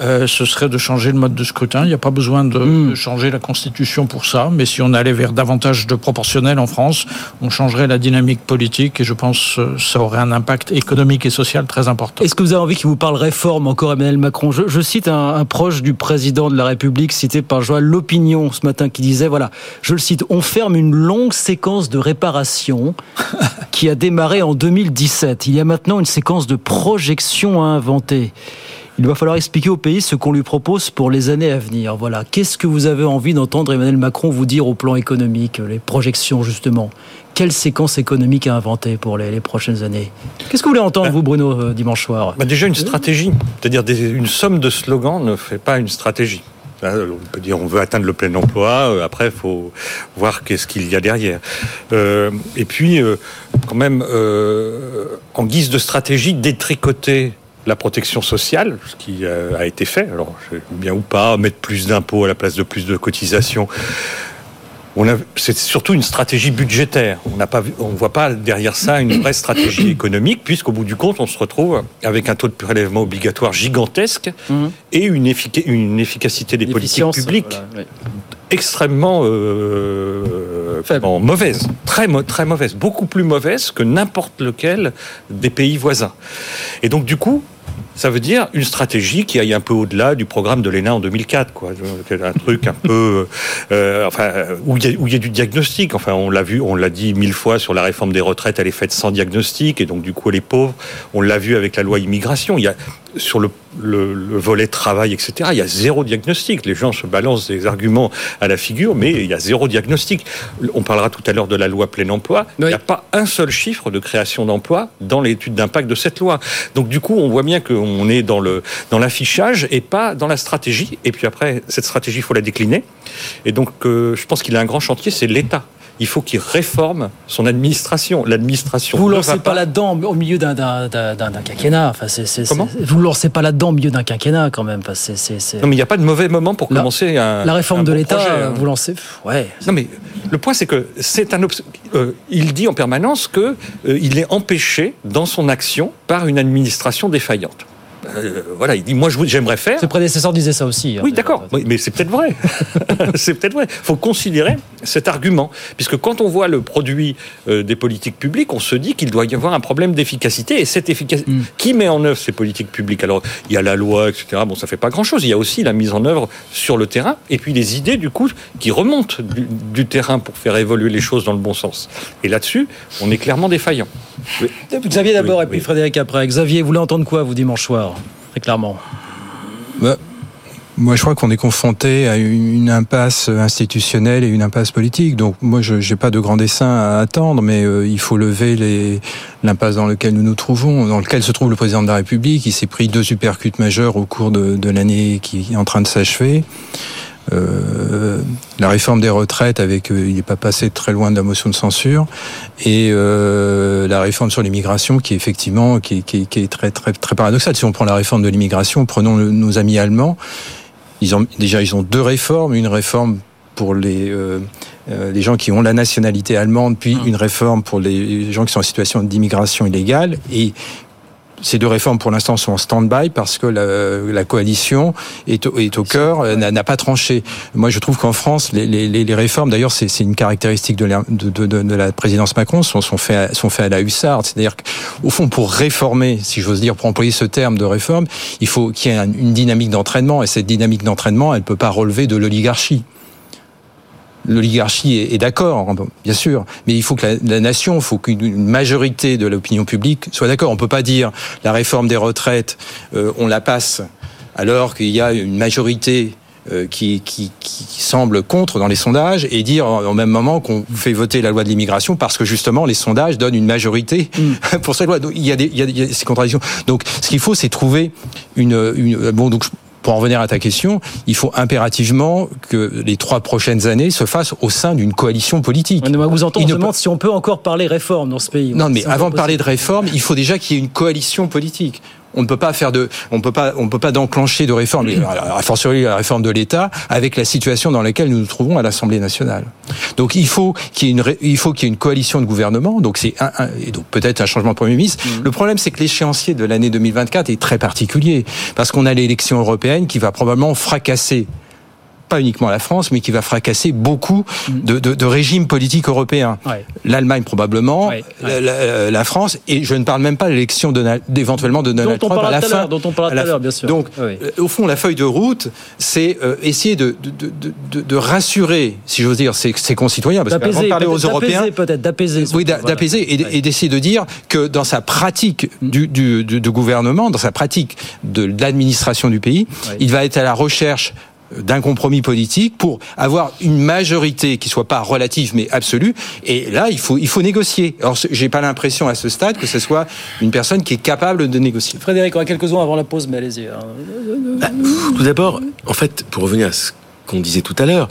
euh, ce serait de changer le mode de scrutin. Il n'y a pas besoin de, mmh. de, changer la Constitution pour ça, mais si on allait vers davantage de proportionnel en France, on changerait la dynamique politique et je pense que ça aurait un impact économique et social très important. Est-ce que vous avez envie qu'il vous parle réforme encore Emmanuel Macron je, je, cite un, un, proche du président de la République, cité par Joël L'Opinion ce matin, qui disait, voilà, je le cite, on ferme une longue séquence de réparation [laughs] qui a démarré en 2017. Il y a maintenant une séquence de projection à inventer. Il va falloir expliquer au pays ce qu'on lui propose pour les années à venir. Voilà. Qu'est-ce que vous avez envie d'entendre Emmanuel Macron vous dire au plan économique, les projections justement? Quelle séquence économique à inventer pour les, prochaines années Qu'est-ce que vous voulez entendre, vous, Bruno, euh, dimanche soir bah Déjà une stratégie. C'est-à-dire une somme de slogans ne fait pas une stratégie. On peut dire on veut atteindre le plein emploi. Après, il faut voir qu'est-ce qu'il y a derrière. Euh, et puis, euh, quand même, euh, en guise de stratégie, détricoter la protection sociale, ce qui a été fait. Alors, bien ou pas, mettre plus d'impôts à la place de plus de cotisations. C'est surtout une stratégie budgétaire. On n'a pas, vu, on voit pas derrière ça une vraie stratégie [coughs] économique, puisqu'au bout du compte, on se retrouve avec un taux de prélèvement obligatoire gigantesque Mhm. et une, effic- une efficacité des politiques publiques voilà, extrêmement euh, bon, mauvaise, très mauvaise, beaucoup plus mauvaise que n'importe lequel des pays voisins. Et donc du coup, ça veut dire une stratégie qui aille un peu au-delà du programme de l'ENA en 2004, quoi. Un truc un peu, euh, enfin, où il y, a- y a du diagnostic. Enfin, on l'a vu, on l'a dit mille fois sur la réforme des retraites, elle est faite sans diagnostic, et donc du coup, les pauvres, on l'a vu avec la loi immigration. Il y a sur le, le- le volet travail, etc. Il y a zéro diagnostic. Les gens se balancent des arguments à la figure, mais il y a zéro diagnostic. On parlera tout à l'heure de la loi plein emploi. Il n'y a pas un seul chiffre de création d'emplois dans l'étude d'impact de cette loi. Donc du coup, on voit bien qu'on est dans le dans l'affichage et pas dans la stratégie. Et puis après, cette stratégie, il faut la décliner. Et donc, euh, je pense qu'il a un grand chantier, c'est l'État. Il faut qu'il réforme son administration. L'administration. Vous ne lancez pas là-dedans au milieu d'un- quinquennat. Enfin, c'est- Comment Vous ne lancez pas là-dedans au milieu d'un quinquennat quand même. Non, mais il n'y a pas de mauvais moment pour La- commencer un. La réforme un de bon l'État, projet, hein. vous lancez. Ouais. Non mais le point c'est que c'est un euh, il dit en permanence que euh, est empêché dans son action par une administration défaillante. Euh, voilà, il dit moi j'aimerais faire. Ses prédécesseurs disaient ça aussi. hein. Oui, d'accord, Oui, mais c'est peut-être vrai. [laughs] c'est peut-être vrai. Il faut considérer cet argument, puisque quand on voit le produit euh, des politiques publiques, on se dit qu'il doit y avoir un problème d'efficacité. Et cette efficacité, Hmm. qui met en œuvre ces politiques publiques? Alors, il y a la loi, etc. Bon, ça fait pas grand-chose. Il y a aussi la mise en œuvre sur le terrain, et puis les idées, du coup, qui remontent du, du terrain pour faire évoluer les choses dans le bon sens. Et là-dessus, on est clairement défaillant. Oui. Xavier d'abord Oui, et puis. Frédéric après. Xavier, vous voulez entendre quoi vous dimanche soir? Très clairement. Bah, moi, je crois qu'on est confronté à une impasse institutionnelle et une impasse politique. Donc, moi, je n'ai pas de grand dessin à attendre, mais euh, il faut lever l'impasse dans laquelle nous nous trouvons, dans lequel se trouve le président de la République. Il s'est pris deux supercutes majeures au cours de l'année qui est en train de s'achever. Euh, la réforme des retraites, avec euh, il n'est pas passé très loin de la motion de censure, et euh, la réforme sur l'immigration, qui est effectivement qui est, qui est- qui est très très très paradoxale. Si on prend la réforme de l'immigration, prenons le- nos amis allemands. Ils ont déjà ils ont deux réformes, une réforme pour les les gens qui ont la nationalité allemande, puis une réforme pour les gens qui sont en situation d'immigration illégale et ces deux réformes, pour l'instant, sont en stand-by parce que la, coalition est au, cœur, euh, n'a pas tranché. Moi, je trouve qu'en France, les, réformes, d'ailleurs, c'est une caractéristique de la, de, de, de- de la présidence Macron, sont, sont faits à, la hussarde. C'est-à-dire qu'au fond, pour réformer, si j'ose dire, pour employer ce terme de réforme, il faut qu'il y ait un- une dynamique d'entraînement. Et cette dynamique d'entraînement, elle ne peut pas relever de l'oligarchie. L'oligarchie est, est d'accord, bon, bien sûr, mais il faut que la, la nation, il faut qu'une une majorité de l'opinion publique soit d'accord. On peut pas dire la réforme des retraites, euh, on la passe alors qu'il y a une majorité euh, qui, qui, qui semble contre dans les sondages et dire en- même moment qu'on fait voter la loi de l'immigration parce que justement les sondages donnent une majorité [laughs] pour cette loi. Donc, il y a des, il y a, il y a ces contradictions. Donc ce qu'il faut, c'est trouver une, une bon donc. Pour en revenir à ta question, il faut impérativement que les trois prochaines années se fassent au sein d'une coalition politique. On vous entend, Il on ne se demande si on peut encore parler réforme dans ce pays. non, mais avant de parler de réforme, il faut déjà qu'il y ait une coalition politique. On ne peut pas faire de, on peut pas, on peut pas d'enclencher de réforme, a fortiori la réforme de l'État, avec la situation dans laquelle nous nous trouvons à l'Assemblée nationale. Donc il faut qu'il y ait une, il faut qu'il y ait une coalition de gouvernement. Donc c'est un, un- et donc peut-être un changement de premier ministre. Le problème, c'est que l'échéancier de l'année 2024 est très particulier parce qu'on a l'élection européenne qui va probablement fracasser pas uniquement la France, mais qui va fracasser beaucoup de, de- de régimes politiques européens. Ouais. L'Allemagne probablement, Ouais, La, la- la France, et je ne parle même pas de l'élection d'éventuellement de Donald Trump à la fin. dont on la tout à l'heure, bien sûr. Donc, Oui. euh, au fond, la feuille de route, c'est euh, essayer de, de, de, de- de rassurer, si j'ose dire, ses, ses concitoyens, parce D'apaiser, parler aux Européens, d'apaiser peut-être, d'apaiser. oui, voilà. d'apaiser et, et d'essayer de dire que dans sa pratique du, du, du- du gouvernement, dans sa pratique de, l'administration du pays, il va être à la recherche d'un compromis politique pour avoir une majorité qui soit pas relative mais absolue et là il faut il faut négocier. Alors j'ai pas l'impression à ce stade que ce soit une personne qui est capable de négocier. Frédéric, on a quelques secondes avant la pause, mais allez-y. hein. Bah, tout d'abord, en fait, pour revenir à ce qu'on disait tout à l'heure,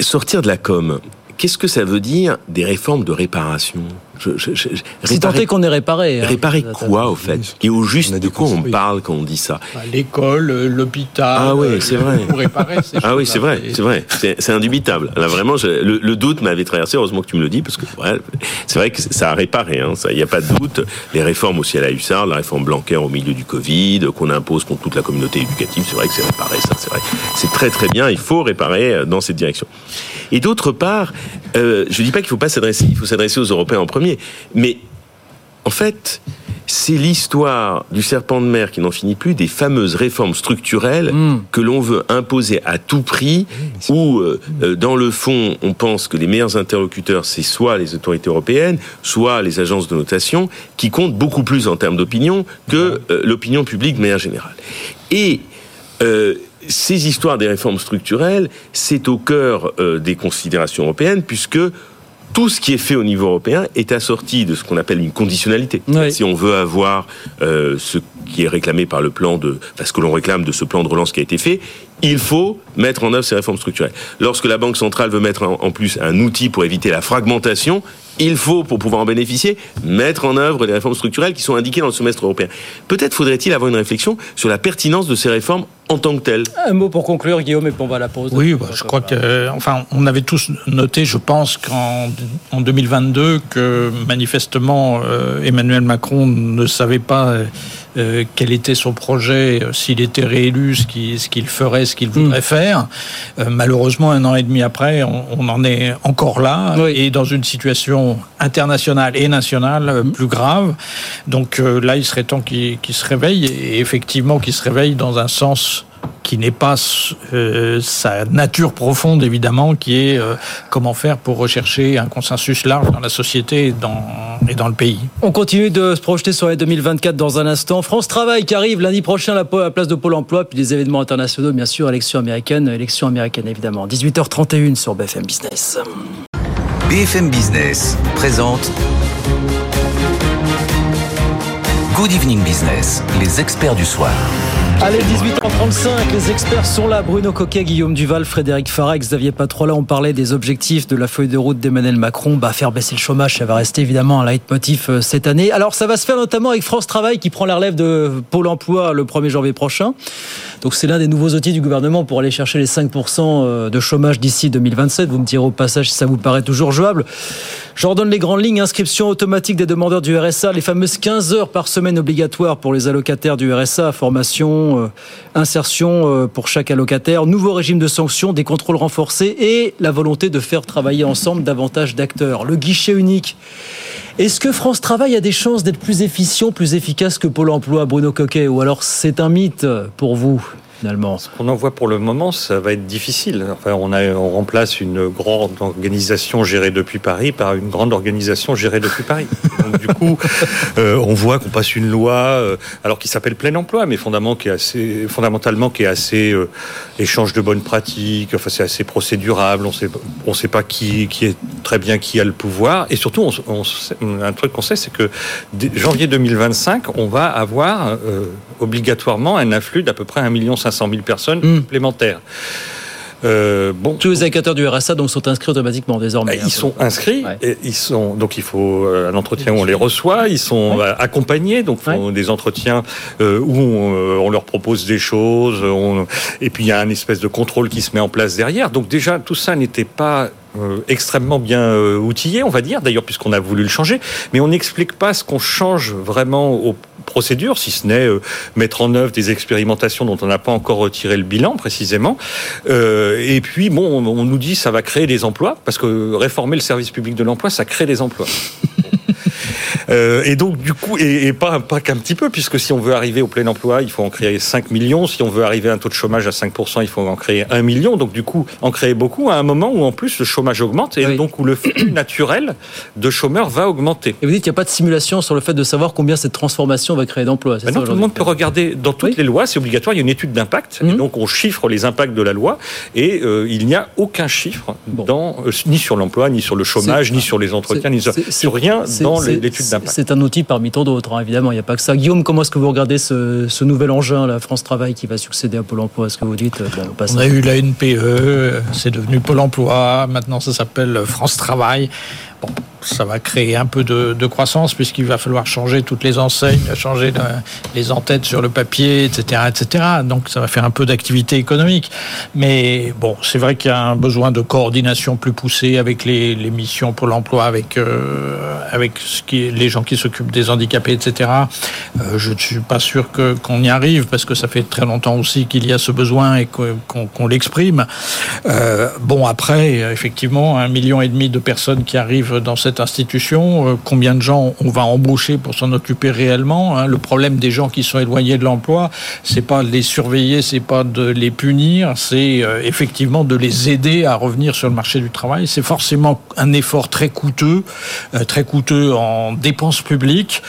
sortir de la com, qu'est-ce que ça veut dire des réformes de réparation? Je, je, je, si tant est qu'on est réparé. Hein. Réparer quoi, au fait Et au juste de quoi on parle quand on dit ça bah, L'école, l'hôpital. Ah oui, c'est vrai. Pour réparer ces ah oui, c'est vrai, c'est vrai. C'est indubitable. Là, vraiment, le, le, doute m'avait traversé. Heureusement que tu me le dis, parce que ouais, c'est vrai que ça a réparé. Hein, il n'y a pas de doute. Les réformes aussi à la USAR, la réforme Blanquer au milieu du Covid, qu'on impose contre toute la communauté éducative, c'est vrai que c'est réparé. Ça, c'est vrai. C'est très très bien. Il faut réparer euh, dans cette direction. Et d'autre part, euh, je dis pas qu'il faut pas s'adresser, il faut s'adresser aux Européens en premier, mais en fait, c'est l'histoire du serpent de mer qui n'en finit plus, des fameuses réformes structurelles mm. que l'on veut imposer à tout prix, où euh, euh, dans le fond, on pense que les meilleurs interlocuteurs, c'est soit les autorités européennes, soit les agences de notation, qui comptent beaucoup plus en termes d'opinion que euh, l'opinion publique de manière générale. Et ces histoires des réformes structurelles, c'est au cœur des considérations européennes, puisque tout ce qui est fait au niveau européen est assorti de ce qu'on appelle une conditionnalité. Si on veut avoir euh, ce qui est réclamé par le plan de, enfin, ce que l'on réclame de ce plan de relance qui a été fait, il faut mettre en œuvre ces réformes structurelles. Lorsque la Banque centrale veut mettre en, plus un outil pour éviter la fragmentation, il faut, pour pouvoir en bénéficier, mettre en œuvre les réformes structurelles qui sont indiquées dans le semestre européen. Peut-être faudrait-il avoir une réflexion sur la pertinence de ces réformes en tant que telles. Un mot pour conclure, Guillaume, et puis on va à la pause. Oui, bah, je crois que, enfin, on avait tous noté, je pense, qu'en en 2022, que manifestement euh, Emmanuel Macron ne savait pas euh, quel était son projet, euh, s'il était réélu, ce qu'il ferait, ce qu'il voudrait mm. faire. Euh, malheureusement, un an et demi après, on, en est encore là et dans une situation internationale et nationale mm. plus grave. Donc là, il serait temps qu'il se réveille et effectivement qu'il se réveille dans un sens qui n'est pas euh, sa nature profonde, évidemment, qui est euh, comment faire pour rechercher un consensus large dans la société et dans, et dans le pays. On continue de se projeter sur les 2024 dans un instant. France Travail qui arrive lundi prochain à la place de Pôle emploi, puis des événements internationaux, bien sûr, élection américaine, élection américaine évidemment. 18h31 sur BFM Business. BFM Business présente Good Evening Business, les experts du soir. Allez, 18h35, les experts sont là. Bruno Coquet, Guillaume Duval, Frédéric Farah, Xavier Patrola. On parlait des objectifs de la feuille de route d'Emmanuel Macron. Bah, faire baisser le chômage, ça va rester évidemment un leitmotiv euh, cette année. Alors, ça va se faire notamment avec France Travail qui prend la relève de Pôle emploi le 1er janvier prochain. Donc, c'est l'un des nouveaux outils du gouvernement pour aller chercher les 5% euh, de chômage d'ici 2027. Vous me direz au passage si ça vous paraît toujours jouable. J'ordonne les grandes lignes. Inscription automatique des demandeurs du RSA, les fameuses 15 heures par semaine obligatoires pour les allocataires du RSA, formation, euh, insertion euh, pour chaque allocataire, nouveau régime de sanctions, des contrôles renforcés et la volonté de faire travailler ensemble davantage d'acteurs. Le guichet unique. Est-ce que France Travail a des chances d'être plus efficient, plus efficace que Pôle Emploi, Bruno Coquet Ou alors c'est un mythe pour vous? Ce qu'on en voit pour le moment, ça va être difficile. Enfin, on, a, on remplace une grande organisation gérée depuis Paris par une grande organisation gérée depuis Paris. [laughs] Donc, du coup, euh, on voit qu'on passe une loi, euh, alors qui s'appelle plein emploi, mais fondamentalement qui est assez, fondamentalement qui est assez euh, échange de bonnes pratiques. Enfin, c'est assez procédurable. On sait, on sait pas qui, qui est très bien qui a le pouvoir. Et surtout, on, un truc qu'on sait, c'est que janvier 2025, on va avoir obligatoirement un afflux d'à peu près 1 million 500 000 personnes hmm. supplémentaires. Euh, bon, Tous les indicateurs du RSA donc sont inscrits automatiquement désormais. Bah, ils sont inscrits. Et ils sont donc il faut euh, un entretien où on les reçoit. Ils sont euh, accompagnés donc font des entretiens où on, leur propose des choses. et puis il y a un espèce de contrôle qui se met en place derrière. Donc déjà tout ça n'était pas extrêmement bien outillé, on va dire, d'ailleurs, puisqu'on a voulu le changer. Mais on n'explique pas ce qu'on change vraiment au procédure, si ce n'est euh, mettre en œuvre des expérimentations dont on n'a pas encore retiré le bilan précisément. Euh, et puis, bon, on, nous dit ça va créer des emplois, parce que réformer le service public de l'emploi, ça crée des emplois. Euh, et donc, du coup, et, pas, pas qu'un petit peu, puisque si on veut arriver au plein emploi, il faut en créer 5 millions. Si on veut arriver à un taux de chômage à 5%, il faut en créer 1 million. Donc, du coup, en créer beaucoup à un moment où, en plus, le chômage augmente et donc où le flux [coughs] naturel de chômeurs va augmenter. Et vous dites qu'il n'y a pas de simulation sur le fait de savoir combien cette transformation va créer d'emplois. Maintenant, tout le monde peut regarder dans toutes les lois, c'est obligatoire, il y a une étude d'impact. Mhm. Donc, on chiffre les impacts de la loi et euh, il n'y a aucun chiffre dans, euh, ni sur l'emploi, ni sur le chômage, ni sur les entretiens, ni sur, rien dans l'étude d'impact. C'est un outil parmi tant d'autres, hein, évidemment, il n'y a pas que ça. Guillaume, comment est-ce que vous regardez ce, nouvel engin, la France Travail, qui va succéder à Pôle emploi? Est-ce que vous dites bon, On a eu la NPE, c'est devenu Pôle emploi, maintenant ça s'appelle France Travail ça va créer un peu de, croissance puisqu'il va falloir changer toutes les enseignes, changer les entêtes sur le papier, etc., etc. Donc ça va faire un peu d'activité économique. Mais bon, c'est vrai qu'il y a un besoin de coordination plus poussée avec les, missions pour l'emploi, avec euh, les gens qui s'occupent des handicapés, etc. Euh, je ne suis pas sûr que qu'on y arrive parce que ça fait très longtemps aussi qu'il y a ce besoin et qu'on qu'on l'exprime. Euh, bon après, effectivement, un million et demi de personnes qui arrivent dans cette institution, euh, combien de gens on va embaucher pour s'en occuper réellement hein. Le problème des gens qui sont éloignés de l'emploi, c'est pas de les surveiller, c'est pas de les punir, c'est euh, effectivement de les aider à revenir sur le marché du travail. C'est forcément un effort très coûteux, euh, très coûteux en dépenses publiques.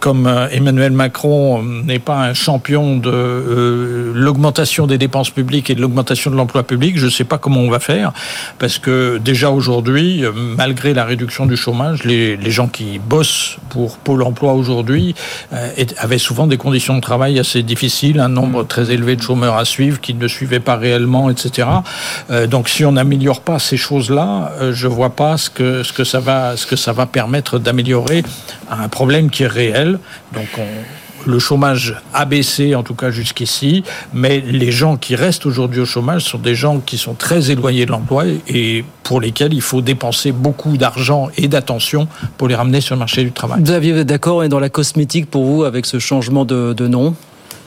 comme Emmanuel Macron n'est pas un champion de l'augmentation des dépenses publiques et de l'augmentation de l'emploi public, je ne sais pas comment on va faire, parce que déjà aujourd'hui, malgré la réduction du chômage, les, les gens qui bossent pour Pôle emploi aujourd'hui euh, avaient souvent des conditions de travail assez difficiles, un nombre très élevé de chômeurs à suivre qui ne suivaient pas réellement, etc. Euh, donc si on n'améliore pas ces choses-là, euh, je vois pas ce que, ce que ça va, ce que ça va permettre d'améliorer un problème qui est réel. Donc on, le chômage a baissé, en tout cas jusqu'ici, mais les gens qui restent aujourd'hui au chômage sont des gens qui sont très éloignés de l'emploi et pour lesquels il faut dépenser beaucoup d'argent et d'attention pour les ramener sur le marché du travail. Xavier, vous êtes d'accord, et dans la cosmétique pour vous avec ce changement de, de nom?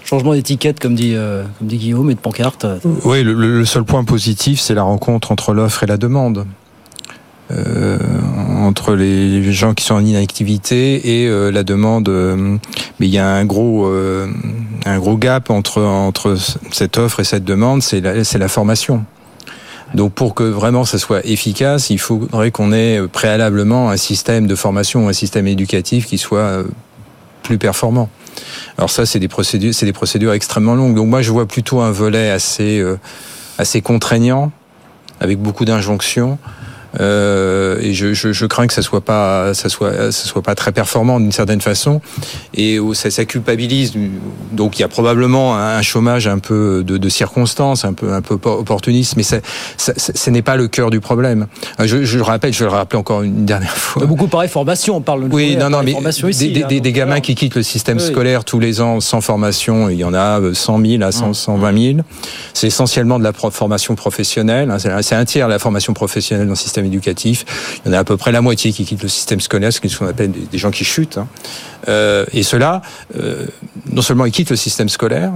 Changement d'étiquette, comme dit, euh, comme dit Guillaume, et de pancarte? Oui, le, le seul point positif, c'est la rencontre entre l'offre et la demande. Euh, entre les gens qui sont en inactivité et euh, la demande. Euh, mais il y a un gros, euh, un gros gap entre, entre cette offre et cette demande, c'est la, la formation. Donc pour que vraiment ça soit efficace, il faudrait qu'on ait préalablement un système de formation, un système éducatif qui soit plus performant. Alors ça, c'est des procédures, c'est des procédures extrêmement longues. Donc moi, je vois plutôt un volet assez, assez contraignant, avec beaucoup d'injonctions. Euh, et je, je, je, crains que ça soit pas, ça soit, ça soit pas très performant d'une certaine façon, et où ça, ça culpabilise. Donc il y a probablement un chômage un peu de, de circonstances, un peu, un peu opportuniste, mais ça, ça, ce n'est pas le cœur du problème. Euh, je, je le rappelle, je le rappeler encore une dernière fois. Beaucoup pareil formation, on parle. De oui, non, non, mais ici, des, hein, des, des, gamins qui quittent le système oui. scolaire tous les ans sans formation, il y en a 100 000 à 100, 120 000. C'est essentiellement de la formation professionnelle. Hein, c'est un tiers de la formation professionnelle dans le système éducatif. Il y en a à peu près la moitié qui quittent le système scolaire, ce qu'on appelle des, gens qui chutent. Hein. Euh, et ceux-là, euh, non seulement ils quittent le système scolaire,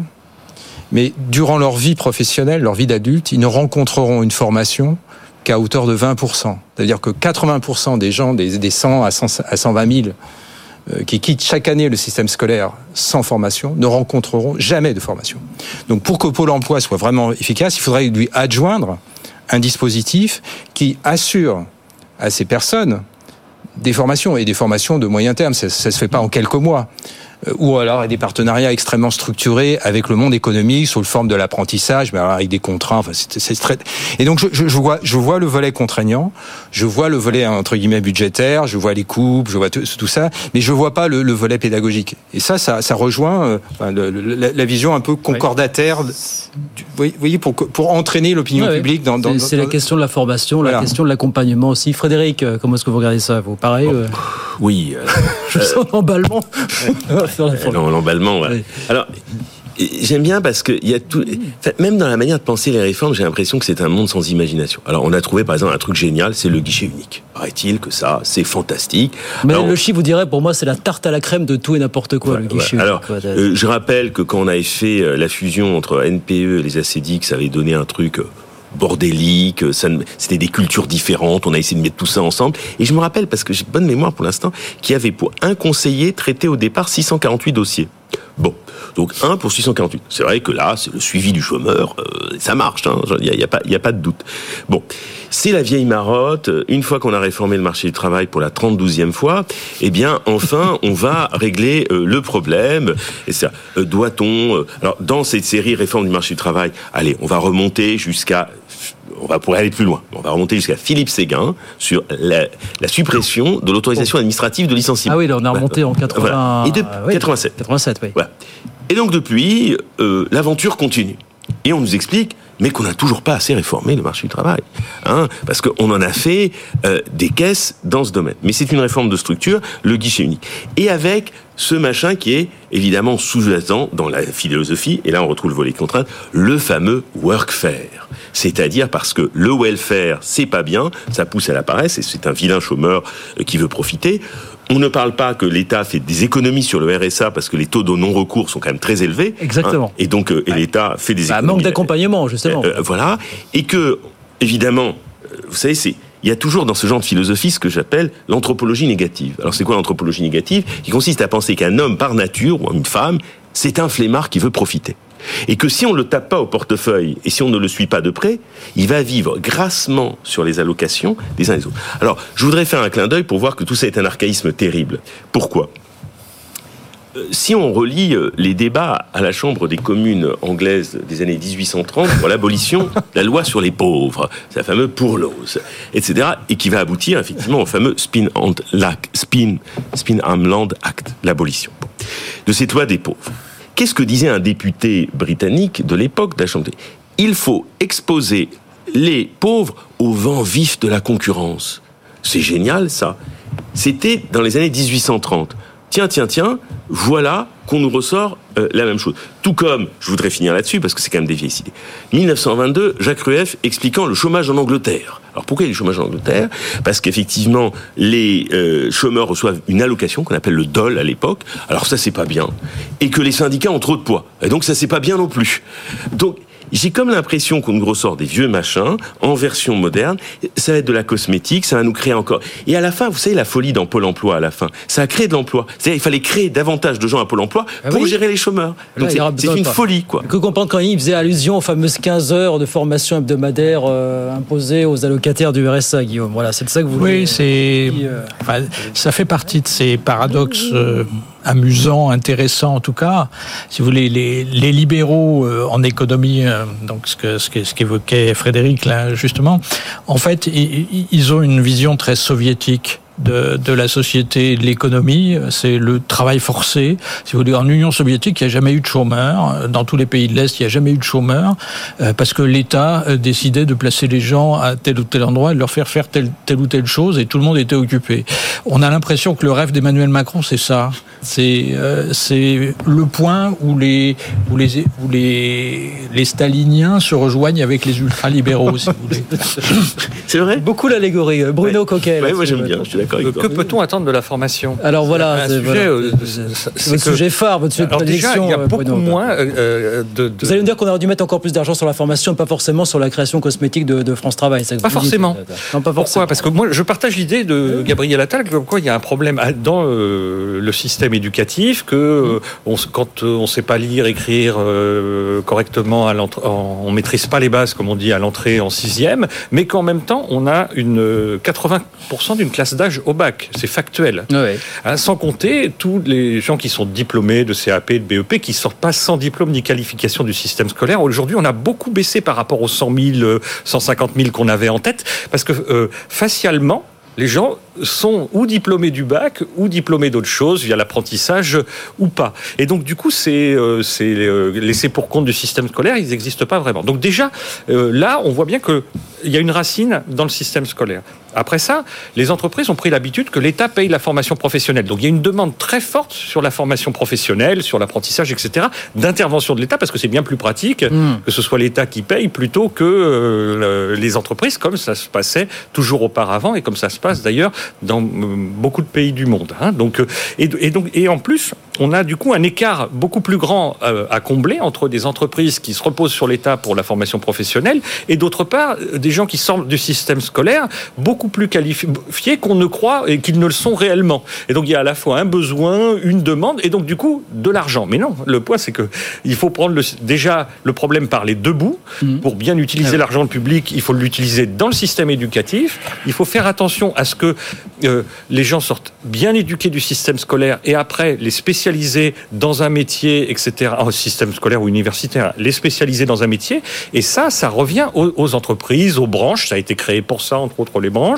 mais durant leur vie professionnelle, leur vie d'adulte, ils ne rencontreront une formation qu'à hauteur de 20%. C'est-à-dire que 80% des gens, des, des 100 à, 100 à 120 000 euh, qui quittent chaque année le système scolaire sans formation ne rencontreront jamais de formation. Donc pour que Pôle emploi soit vraiment efficace, il faudrait lui adjoindre un dispositif qui assure à ces personnes des formations et des formations de moyen terme. Ça, ça se fait pas en quelques mois ou alors des partenariats extrêmement structurés avec le monde économique sous le forme de l'apprentissage, mais alors avec des contrats. Enfin, c'est très. Et donc je, je, je, vois, je vois le volet contraignant, je vois le volet entre guillemets budgétaire, je vois les coupes, je vois tout, tout ça, mais je vois pas le, le, volet pédagogique. Et ça, ça, ça rejoint euh, enfin, le, la, la, vision un peu concordataire. Du, vous voyez, pour, pour entraîner l'opinion ouais, publique dans. dans c'est la question de la formation, voilà. la question de l'accompagnement aussi. Frédéric, euh, comment est-ce que vous regardez ça Vous? Pareil bon, euh... Oui. Euh, [laughs] je sens l'emballement. Non, l'emballement, voilà. Alors, J'aime bien parce que il y a tout, même dans la manière de penser les réformes, j'ai l'impression que c'est un monde sans imagination. Alors, on a trouvé par exemple un truc génial, c'est le guichet unique. Paraît-il que ça, c'est fantastique. Mais Alors, le chiffre, vous direz, pour moi, c'est la tarte à la crème de tout et n'importe quoi, ouais, le guichet ouais. Alors, unique. Euh, je rappelle que quand on avait fait euh, la fusion entre NPE et les ACDIC, ça avait donné un truc euh, bordélique, c'était des cultures différentes, on a essayé de mettre tout ça ensemble. Et je me rappelle, parce que j'ai bonne mémoire pour l'instant, qu'il y avait pour un conseiller traité au départ 648 dossiers. Bon, donc 1 pour 648. C'est vrai que là, c'est le suivi du chômeur, euh, ça marche, il hein, n'y a, pas, de doute. Bon, c'est la vieille marotte. Une fois qu'on a réformé le marché du travail pour la 32e fois, eh bien, enfin, [laughs] on va régler euh, le problème. Et ça, euh, doit-on... Euh, alors, dans cette série réforme du marché du travail, allez, on va remonter jusqu'à on va pourrait aller plus loin. On va remonter jusqu'à Philippe Séguin sur la, la suppression de l'autorisation administrative de licenciement. Ah oui, là, on a remonté voilà. en 80... Voilà. Et de oui, 87. 87, oui. Voilà. Et donc depuis, euh, l'aventure continue. Et on nous explique mais qu'on n'a toujours pas assez réformé le marché du travail. Hein, parce qu'on en a fait euh, des caisses dans ce domaine. Mais c'est une réforme de structure, le guichet unique. Et avec ce machin qui est évidemment sous-jacent dans la philosophie, et là on retrouve le volet contrainte, le fameux workfare. C'est-à-dire parce que le welfare, c'est pas bien, ça pousse à la paresse, et c'est un vilain chômeur euh, qui veut profiter. On ne parle pas que l'État fait des économies sur le RSA parce que les taux de non-recours sont quand même très élevés. Exactement. Hein. et donc, euh, et l'État fait des Bah, économies. manque d'accompagnement, justement. Euh, euh, voilà. Et que, évidemment, euh, vous savez, c'est. Il y a toujours dans ce genre de philosophie ce que j'appelle l'anthropologie négative. Alors c'est quoi l'anthropologie négative? Qui consiste à penser qu'un homme par nature ou une femme, c'est un flemmard qui veut profiter. Et que si on ne le tape pas au portefeuille et si on ne le suit pas de près, il va vivre grassement sur les allocations des uns des autres. Alors, je voudrais faire un clin d'œil pour voir que tout ça est un archaïsme terrible. Pourquoi? Euh, si on relit euh, les débats à la Chambre des communes anglaises des années 1830 pour l'abolition de la loi sur les pauvres, c'est la fameuse pour l'ose, etc., et qui va aboutir effectivement au fameux Spin, and Lac- Spin, Spin Land Act, l'abolition de cette loi des pauvres. Qu'est-ce que disait un député britannique de l'époque des- Il faut exposer les pauvres au vent vif de la concurrence. C'est génial ça. C'était dans les années 1830. Tiens, tiens, tiens, voilà qu'on nous ressort euh, la même chose. Tout comme, je voudrais finir là-dessus parce que c'est quand même des vieilles idées. 1922, Jacques Rueff expliquant le chômage en Angleterre. Alors pourquoi il y a du chômage en Angleterre? Parce qu'effectivement, les euh, chômeurs reçoivent une allocation qu'on appelle le DOL à l'époque. Alors ça, c'est pas bien. Et que les syndicats ont trop de poids. Et donc ça, c'est pas bien non plus. Donc j'ai comme l'impression qu'on nous ressort des vieux machins en version moderne. Ça va être de la cosmétique, ça va nous créer encore. Et à la fin, vous savez, la folie dans Pôle emploi, à la fin, ça a créé de l'emploi. C'est-à-dire il fallait créer davantage de gens à Pôle emploi Ah pour oui. gérer les chômeurs. Là, Donc c'est- une folie, quoi. Que comprendre quand il faisait allusion aux fameuses 15 heures de formation hebdomadaire euh, imposées aux allocataires du RSA, Guillaume. Voilà, c'est de ça que vous voulez. Oui, c'est. enfin, ça fait partie de ces paradoxes euh, amusants, intéressants en tout cas. Si vous voulez, les, les libéraux euh, en économie, euh, donc ce que ce que- ce qu'évoquait Frédéric là justement, en fait, i- i- ils ont une vision très soviétique. De, de la société et de l'économie, c'est le travail forcé. Si vous voulez, en Union soviétique, il n'y a jamais eu de chômeurs. Dans tous les pays de l'Est, il n'y a jamais eu de chômeurs euh, parce que l'État euh, décidait de placer les gens à tel ou tel endroit et de leur faire faire telle, telle ou telle chose et tout le monde était occupé. On a l'impression que le rêve d'Emmanuel Macron, c'est ça. C'est euh, c'est le point où les où les où les les staliniens se rejoignent avec les ultralibéraux, si vous voulez. [laughs] C'est vrai? Beaucoup l'allégorie. euh, Bruno Coquet. Ouais, moi j'aime bien, je suis d'accord avec Que peut-on attendre de la formation Alors voilà, c'est- voilà. euh, sujet phare, votre sujet de prédilection. il y a euh, beaucoup Bruno. moins euh, de, de- Vous allez me dire qu'on aurait dû mettre encore plus d'argent sur la formation, et pas forcément sur la création cosmétique de, de France Travail. Pas forcément. Non, pas Pourquoi? Parce que moi, je partage l'idée de Gabriel Attal comme quoi il y a un problème dans euh, le système éducatif que euh, quand euh, on ne sait pas lire, écrire euh, correctement, à l'entrée- en- on maîtrise pas les bases, comme on dit, à l'entrée en sixième, mais qu'en même temps, on a une euh, 80% d'une classe d'âge au bac. C'est factuel. Hein, sans compter tous les gens qui sont diplômés de CAP, de BEP, qui sortent pas sans diplôme ni qualification du système scolaire. Aujourd'hui, on a beaucoup baissé par rapport aux 100 000, euh, 150 000 qu'on avait en tête, parce que euh, facialement, les gens sont ou diplômés du bac ou diplômés d'autres choses via l'apprentissage ou pas. Et donc du coup, c'est euh, euh, laissé pour compte du système scolaire, ils n'existent pas vraiment. Donc déjà, euh, là, on voit bien que il y a une racine dans le système scolaire. Après ça, les entreprises ont pris l'habitude que l'État paye la formation professionnelle. Donc il y a une demande très forte sur la formation professionnelle, sur l'apprentissage, etc., d'intervention de l'État, parce que c'est bien plus pratique que ce soit l'État qui paye plutôt que euh, le- les entreprises, comme ça se passait toujours auparavant et comme ça se passe d'ailleurs dans euh, beaucoup de pays du monde. hein. Donc, euh, et, et donc, et en plus, on a du coup un écart beaucoup plus grand à combler entre des entreprises qui se reposent sur l'État pour la formation professionnelle et d'autre part des gens qui sortent du système scolaire beaucoup plus qualifiés qu'on ne croit et qu'ils ne le sont réellement. Et donc il y a à la fois un besoin, une demande et donc du coup de l'argent. Mais non, le point c'est que il faut prendre le, déjà le problème par les deux bouts. Pour bien utiliser l'argent public, il faut l'utiliser dans le système éducatif. Il faut faire attention à ce que euh, les gens sortent bien éduqués du système scolaire et après les spécialiser dans un métier, etc. En système scolaire ou universitaire, les spécialiser dans un métier. Et ça, ça revient aux, aux entreprises, aux branches. Ça a été créé pour ça, entre autres les branches.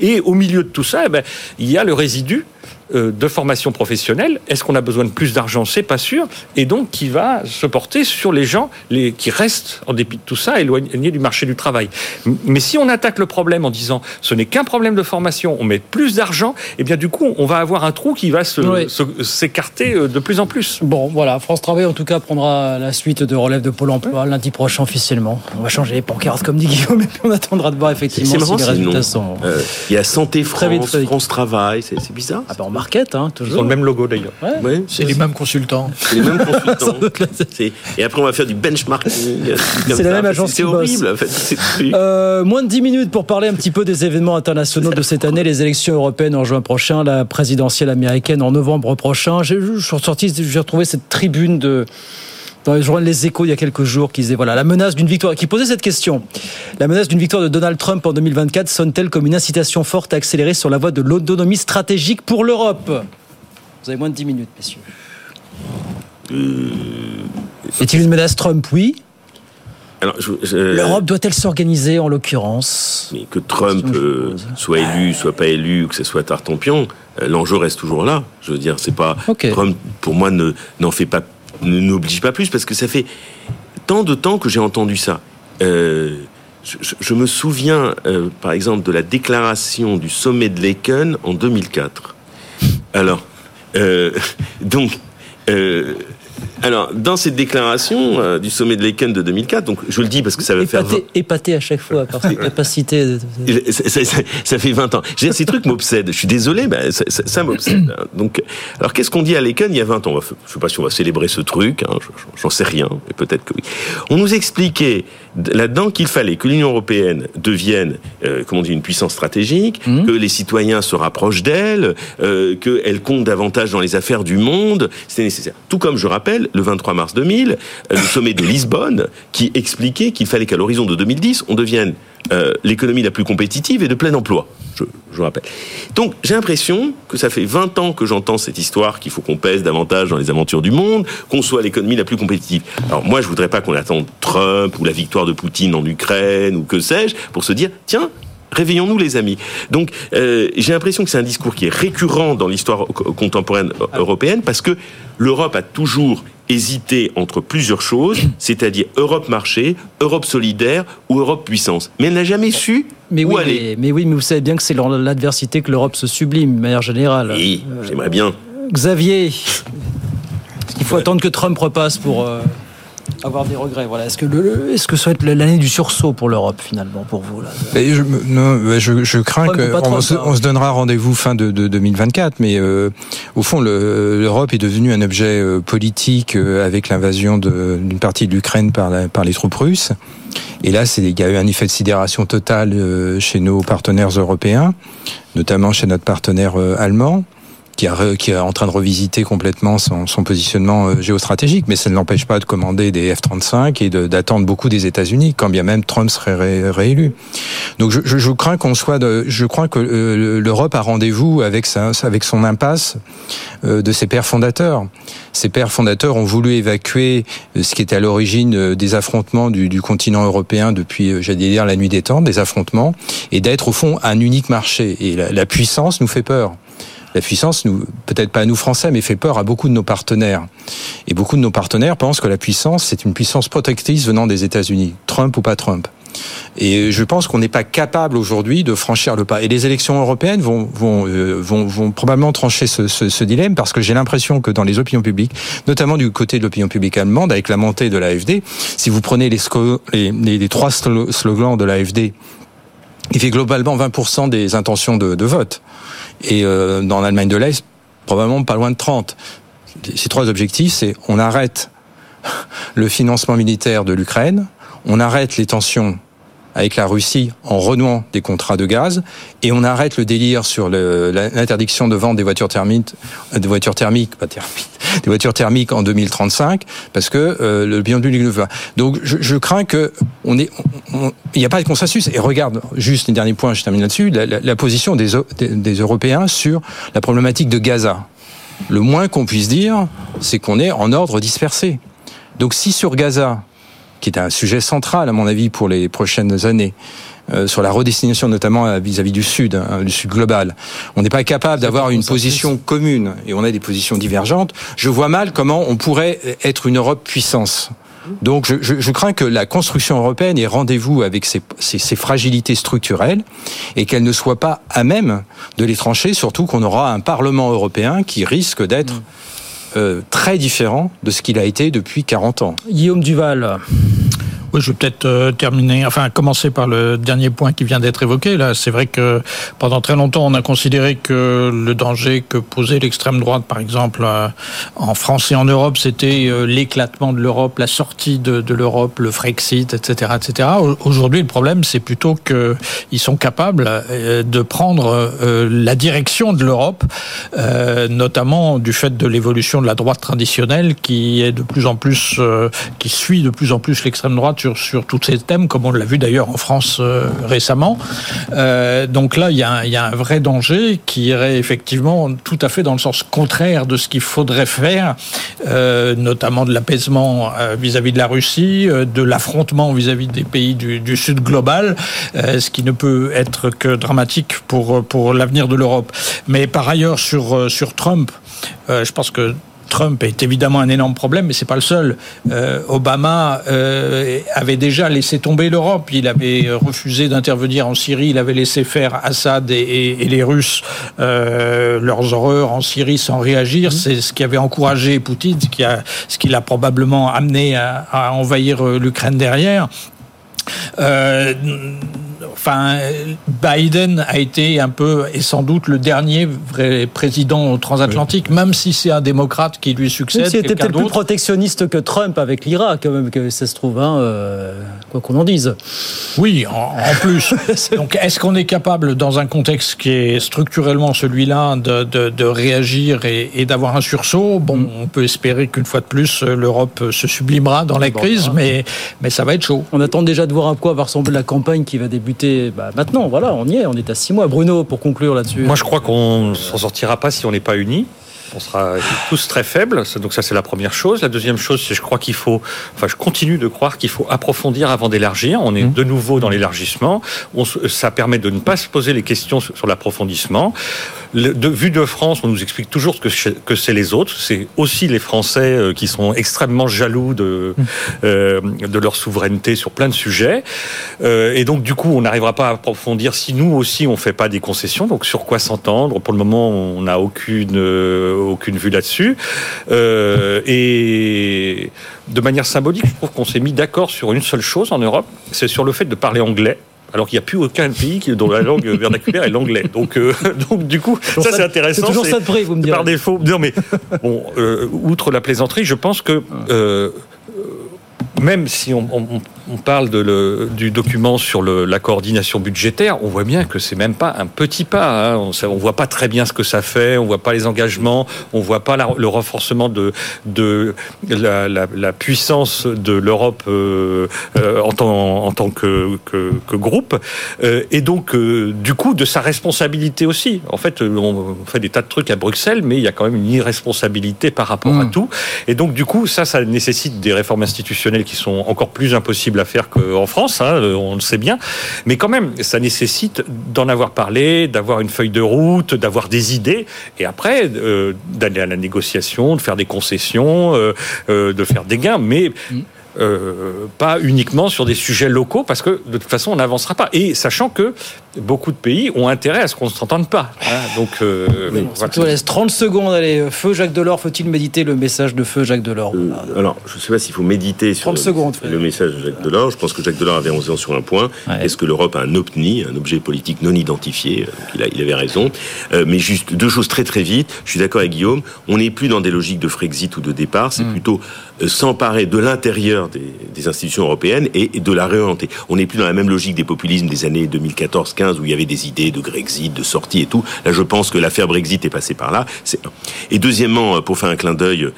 Et au milieu de tout ça, eh ben, il y a le résidu de formation professionnelle. Est-ce qu'on a besoin de plus d'argent? C'est pas sûr. Et donc, qui va se porter sur les gens les, qui restent, en dépit de tout ça, éloignés du marché du travail. Mais si on attaque le problème en disant ce n'est qu'un problème de formation, on met plus d'argent, et eh bien du coup, on va avoir un trou qui va s'écarter euh, de plus en plus. Bon, voilà, France Travail en tout cas prendra la suite de relève de Pôle emploi lundi prochain officiellement. On va changer les pancartes comme dit Guillaume, et puis on attendra de voir effectivement si les résultats sont. Euh, il y a Santé France, France Travail, c'est bizarre. Ah ben, market, hein, toujours. Ils ont le même logo d'ailleurs. c'est les mêmes consultants. C'est les mêmes [laughs] consultants. et après, on va faire du benchmarking. [laughs] C'est la même agence. C'est horrible, en fait. Euh, moins de 10 minutes pour parler un petit peu des événements internationaux de cette année, les élections européennes en juin prochain, la présidentielle américaine en novembre prochain. J'ai sorti, j'ai retrouvé cette tribune de dans les journaux Les Échos il y a quelques jours qui disait voilà la menace d'une victoire qui posait cette question. La menace d'une victoire de Donald Trump en 2024 sonne-t-elle comme une incitation forte à accélérer sur la voie de l'autonomie stratégique pour l'Europe? Vous avez moins de 10 minutes, messieurs. Euh... Est-il une menace Trump? Oui. L'Europe doit-elle s'organiser en l'occurrence? Mais que Trump euh, soit élu, soit pas élu, ou que ce soit Tartampion, euh, l'enjeu reste toujours là. Je veux dire, c'est pas Trump pour moi ne n'en fait pas, n'oblige pas plus parce que ça fait tant de temps que j'ai entendu ça. Euh, je, me souviens, par exemple, de la déclaration du sommet de Laeken en 2004. Alors, euh, [laughs] donc, euh, alors, dans cette déclaration euh, du sommet de l'Eken de 2004, donc je le dis parce que ça va faire... Épaté à chaque fois par cette [laughs] capacité. De... Ça, fait 20 ans. Ces trucs m'obsèdent. Je suis désolé, mais ça, m'obsède. Donc, alors qu'est-ce qu'on dit à l'Eken il y a 20 ans? Je ne sais pas si on va célébrer ce truc, hein, j'en sais rien, mais peut-être que oui. On nous expliquait là-dedans qu'il fallait que l'Union européenne devienne, euh, comment on dit, une puissance stratégique, mmh. que les citoyens se rapprochent d'elle, euh, qu'elle compte davantage dans les affaires du monde. C'était nécessaire. Tout comme je rappelle le 23 mars 2000, euh, le sommet de Lisbonne, qui expliquait qu'il fallait qu'à l'horizon de 2010, on devienne euh, l'économie la plus compétitive et de plein emploi. Je, je rappelle. Donc j'ai l'impression que ça fait 20 ans que j'entends cette histoire qu'il faut qu'on pèse davantage dans les aventures du monde, qu'on soit l'économie la plus compétitive. Alors moi je voudrais pas qu'on attende Trump ou la victoire de Poutine en Ukraine ou que sais-je pour se dire tiens Réveillons-nous les amis. Donc euh, j'ai l'impression que c'est un discours qui est récurrent dans l'histoire contemporaine européenne parce que l'Europe a toujours hésité entre plusieurs choses, c'est-à-dire Europe marché, Europe solidaire ou Europe puissance. Mais elle n'a jamais su mais où oui, aller. Mais, oui, mais vous savez bien que c'est dans l'adversité que l'Europe se sublime, de manière générale. Oui, j'aimerais bien. Xavier, il faut attendre que Trump repasse pour... Euh, avoir des regrets. Voilà. Est-ce que, le, est-ce que ça va être l'année du sursaut pour l'Europe finalement pour vous là? Je, non, je, je crains qu'on on, se, on se donnera rendez-vous fin de, de 2024, mais euh, au fond l'Europe est devenue un objet euh, politique euh, avec l'invasion d'une partie de l'Ukraine par, la, par les troupes russes. Et là, il y a eu un effet de sidération totale chez nos partenaires européens, notamment chez notre partenaire allemand qui, a, qui est en train de revisiter complètement son, son positionnement euh, géostratégique, mais ça ne l'empêche pas de commander des F-35 et d'attendre beaucoup des États-Unis, quand bien même Trump serait réélu. Donc je, je, je crains qu'on soit, de, je crois que euh, l'Europe a rendez-vous avec sa, avec son impasse euh, de ses pères fondateurs. Ces pères fondateurs ont voulu évacuer ce qui était à l'origine des affrontements du, du, continent européen depuis, j'allais dire, la nuit des temps, des affrontements, et d'être au fond un unique marché. Et la, la puissance nous fait peur la puissance, peut-être pas à nous Français, mais fait peur à beaucoup de nos partenaires. Et beaucoup de nos partenaires pensent que la puissance, c'est une puissance protectrice venant des États-Unis, Trump ou pas Trump. Et je pense qu'on n'est pas capable aujourd'hui de franchir le pas. Et les élections européennes vont, vont, euh, vont, vont probablement trancher ce, ce, ce dilemme parce que j'ai l'impression que dans les opinions publiques, notamment du côté de l'opinion publique allemande, avec la montée de l'AFD, si vous prenez les, les trois slogans de l'AFD, il fait globalement 20% des intentions de, de vote. Et euh, dans l'Allemagne de l'Est, probablement pas loin de 30. Ces trois objectifs, c'est on arrête [laughs] le financement militaire de l'Ukraine, on arrête les tensions avec la Russie en renouant des contrats de gaz et on arrête le délire sur l'interdiction de vente des voitures thermiques, des voitures thermiques, pas thermiques, [laughs] des voitures thermiques en 2035 parce que euh, le bien le veut. Donc je, je crains que on est, il n'y a pas de consensus. Et regarde juste les derniers points, je termine là-dessus, la, la, la, position des, des Européens sur la problématique de Gaza. Le moins qu'on puisse dire, c'est qu'on est en ordre dispersé. Donc si sur Gaza qui est un sujet central à mon avis pour les prochaines années. Euh, sur la redestination notamment vis-à-vis du Sud, hein, du Sud global. On n'est pas capable d'avoir une position commune et on a des positions divergentes. Je vois mal comment on pourrait être une Europe puissance. Donc je, je, je crains que la construction européenne ait rendez-vous avec ses, ses, ses, fragilités structurelles et qu'elle ne soit pas à même de les trancher, surtout qu'on aura un Parlement européen qui risque d'être euh, très différent de ce qu'il a été depuis 40 ans. Guillaume Duval. Oui, je vais peut-être euh, terminer, enfin commencer par le dernier point qui vient d'être évoqué. Là, c'est vrai que pendant très longtemps, on a considéré que le danger que posait l'extrême droite, par exemple, euh, en France et en Europe, c'était euh, l'éclatement de l'Europe, la sortie de, l'Europe, le Frexit, etc., etc. Aujourd'hui, le problème, c'est plutôt qu'ils sont capables de prendre la direction de l'Europe, notamment du fait de l'évolution de la droite traditionnelle, qui est de plus en plus, qui suit de plus en plus l'extrême droite sur, tous ces thèmes, comme on l'a vu d'ailleurs en France euh, récemment. Euh, donc là, il y, a un, vrai danger qui irait effectivement tout à fait dans le sens contraire de ce qu'il faudrait faire, euh, notamment de l'apaisement vis-à-vis de la Russie, de l'affrontement vis-à-vis des pays du, du Sud global, ce qui ne peut être que dramatique pour, pour l'avenir de l'Europe. Mais par ailleurs, sur, sur Trump, je pense que Trump est évidemment un énorme problème, mais c'est pas le seul. Euh, Obama euh, avait déjà laissé tomber l'Europe. Il avait refusé d'intervenir en Syrie. Il avait laissé faire Assad et, et, et les Russes euh, leurs horreurs en Syrie sans réagir. Mmh. C'est ce qui avait encouragé Poutine, ce qui a, ce qui l'a probablement amené à, à envahir l'Ukraine derrière. Euh, enfin, Biden a été un peu et sans doute le dernier vrai président transatlantique, oui. même si c'est un démocrate qui lui succède. Il était peut-être plus protectionniste que Trump avec l'Irak, quand même, que ça se trouve, hein, euh, quoi qu'on en dise. Oui, en, en plus. [laughs] Donc, est-ce qu'on est capable, dans un contexte qui est structurellement celui-là, de, de, de, réagir et, et d'avoir un sursaut? Bon, mm. on peut espérer qu'une fois de plus, l'Europe se sublimera dans la bon, crise, mais, mais ça va être chaud. On attend déjà de voir à quoi va ressembler la campagne qui va débuter bah, maintenant. Voilà, on y est, on est à six mois. Bruno, pour conclure là-dessus. Moi, je crois qu'on s'en sortira pas si on n'est pas unis on sera tous très faibles. Donc ça, c'est la première chose. La deuxième chose, c'est je crois qu'il faut, enfin, je continue de croire qu'il faut approfondir avant d'élargir. On est mmh. de nouveau dans l'élargissement. Ça permet de ne pas se poser les questions sur l'approfondissement. De vue de France, on nous explique toujours ce que c'est les autres. C'est aussi les Français euh, qui sont extrêmement jaloux de, euh, de leur souveraineté sur plein de sujets. Euh, et donc, du coup, on n'arrivera pas à approfondir si nous aussi on fait pas des concessions. Donc, sur quoi s'entendre? Pour le moment, on n'a aucune aucune vue là-dessus. Euh, et de manière symbolique, je trouve qu'on s'est mis d'accord sur une seule chose en Europe, c'est sur le fait de parler anglais alors qu'il n'y a plus aucun pays dont la langue vernaculaire est l'anglais. Donc, euh, [laughs] donc du coup, ça, ça c'est intéressant. C'est toujours ça de près, vous me direz. Par défaut. Non, mais bon, euh, outre la plaisanterie, je pense que euh, même si on, on, on parle de le, du document sur le, la coordination budgétaire, on voit bien que c'est même pas un petit pas. Hein. On, ne voit pas très bien ce que ça fait, on voit pas les engagements, on voit pas la, le renforcement de, de la, la, la puissance de l'Europe euh, euh, en, tant, en tant que, que, que groupe, euh, et donc du coup de sa responsabilité aussi. En fait, on fait des tas de trucs à Bruxelles, mais il y a quand même une irresponsabilité par rapport mmh. à tout. Et donc du coup, ça, ça nécessite des réformes institutionnelles qui sont encore plus impossibles à faire qu'en France, hein, on le sait bien. Mais quand même, ça nécessite d'en avoir parlé, d'avoir une feuille de route, d'avoir des idées, et après euh, d'aller à la négociation, de faire des concessions, euh, euh, de faire des gains. Mais mmh. Euh, pas uniquement sur des sujets locaux, parce que de toute façon, on n'avancera pas. Et sachant que beaucoup de pays ont intérêt à ce qu'on ne s'entende pas. Hein, donc, euh, oui, voilà. Laisse 30 secondes. Allez, Feu Jacques Delors, faut-il méditer le message de Feu Jacques Delors euh, Alors, je ne sais pas s'il faut méditer sur secondes, le, le message de Jacques Delors. Je pense que Jacques Delors avait raison sur un point. Ouais. Est-ce que l'Europe a un OPNI, un objet politique non identifié donc il, a, il avait raison. Euh, mais juste deux choses très très vite. Je suis d'accord avec Guillaume. On n'est plus dans des logiques de Frexit ou de départ. C'est mmh. plutôt s'emparer de l'intérieur des, institutions européennes et, de la réorienter. On n'est plus dans la même logique des populismes des années 2014-15 où il y avait des idées de Grexit, de sortie et tout. Là, je pense que l'affaire Brexit est passée par là. Et deuxièmement, pour faire un clin d'œil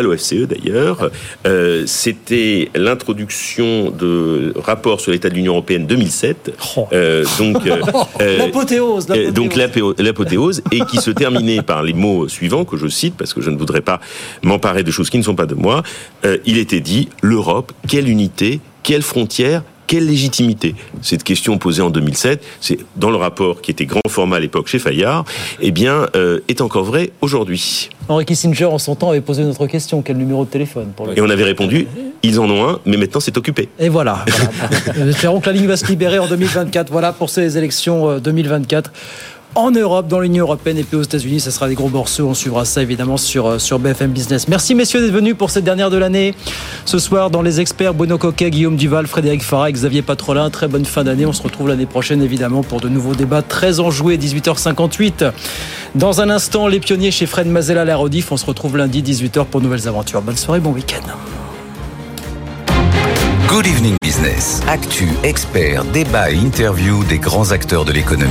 à l'OFCE d'ailleurs, euh, c'était l'introduction de rapport sur l'état de l'Union européenne 2007. Oh. Euh, donc euh, [laughs] l'apothéose, donc l'apothéose et qui se terminait par les mots suivants que je cite parce que je ne voudrais pas m'emparer de choses qui ne sont pas de moi. il était dit l'Europe, quelle unité quelle frontière quelle légitimité? Cette question posée en 2007, c'est dans le rapport qui était grand format à l'époque chez Fayard, eh bien, euh, est encore vrai aujourd'hui. Henri Kissinger, en son temps, avait posé une autre question. Quel numéro de téléphone pour Et on avait répondu, ils en ont un, mais maintenant c'est occupé. Et voilà. voilà. [laughs] Espérons que la ligne va se libérer en 2024. Voilà pour ces élections 2024 en Europe, dans l'Union européenne et puis aux États-Unis. Ça sera des gros morceaux. On suivra ça évidemment sur, euh, BFM Business. Merci messieurs d'être venus pour cette dernière de l'année. Ce soir, dans les experts, Bruno Coquet, Guillaume Duval, Frédéric Farah, Xavier Patrolin. Très bonne fin d'année. On se retrouve l'année prochaine évidemment pour de nouveaux débats très enjoués. 18h58. Dans un instant, les pionniers chez Fred Mazella, la Rodif. On se retrouve lundi 18h pour nouvelles aventures. Bonne soirée, bon week-end. Good Evening Business. Actu, experts, débat interview des grands acteurs de l'économie.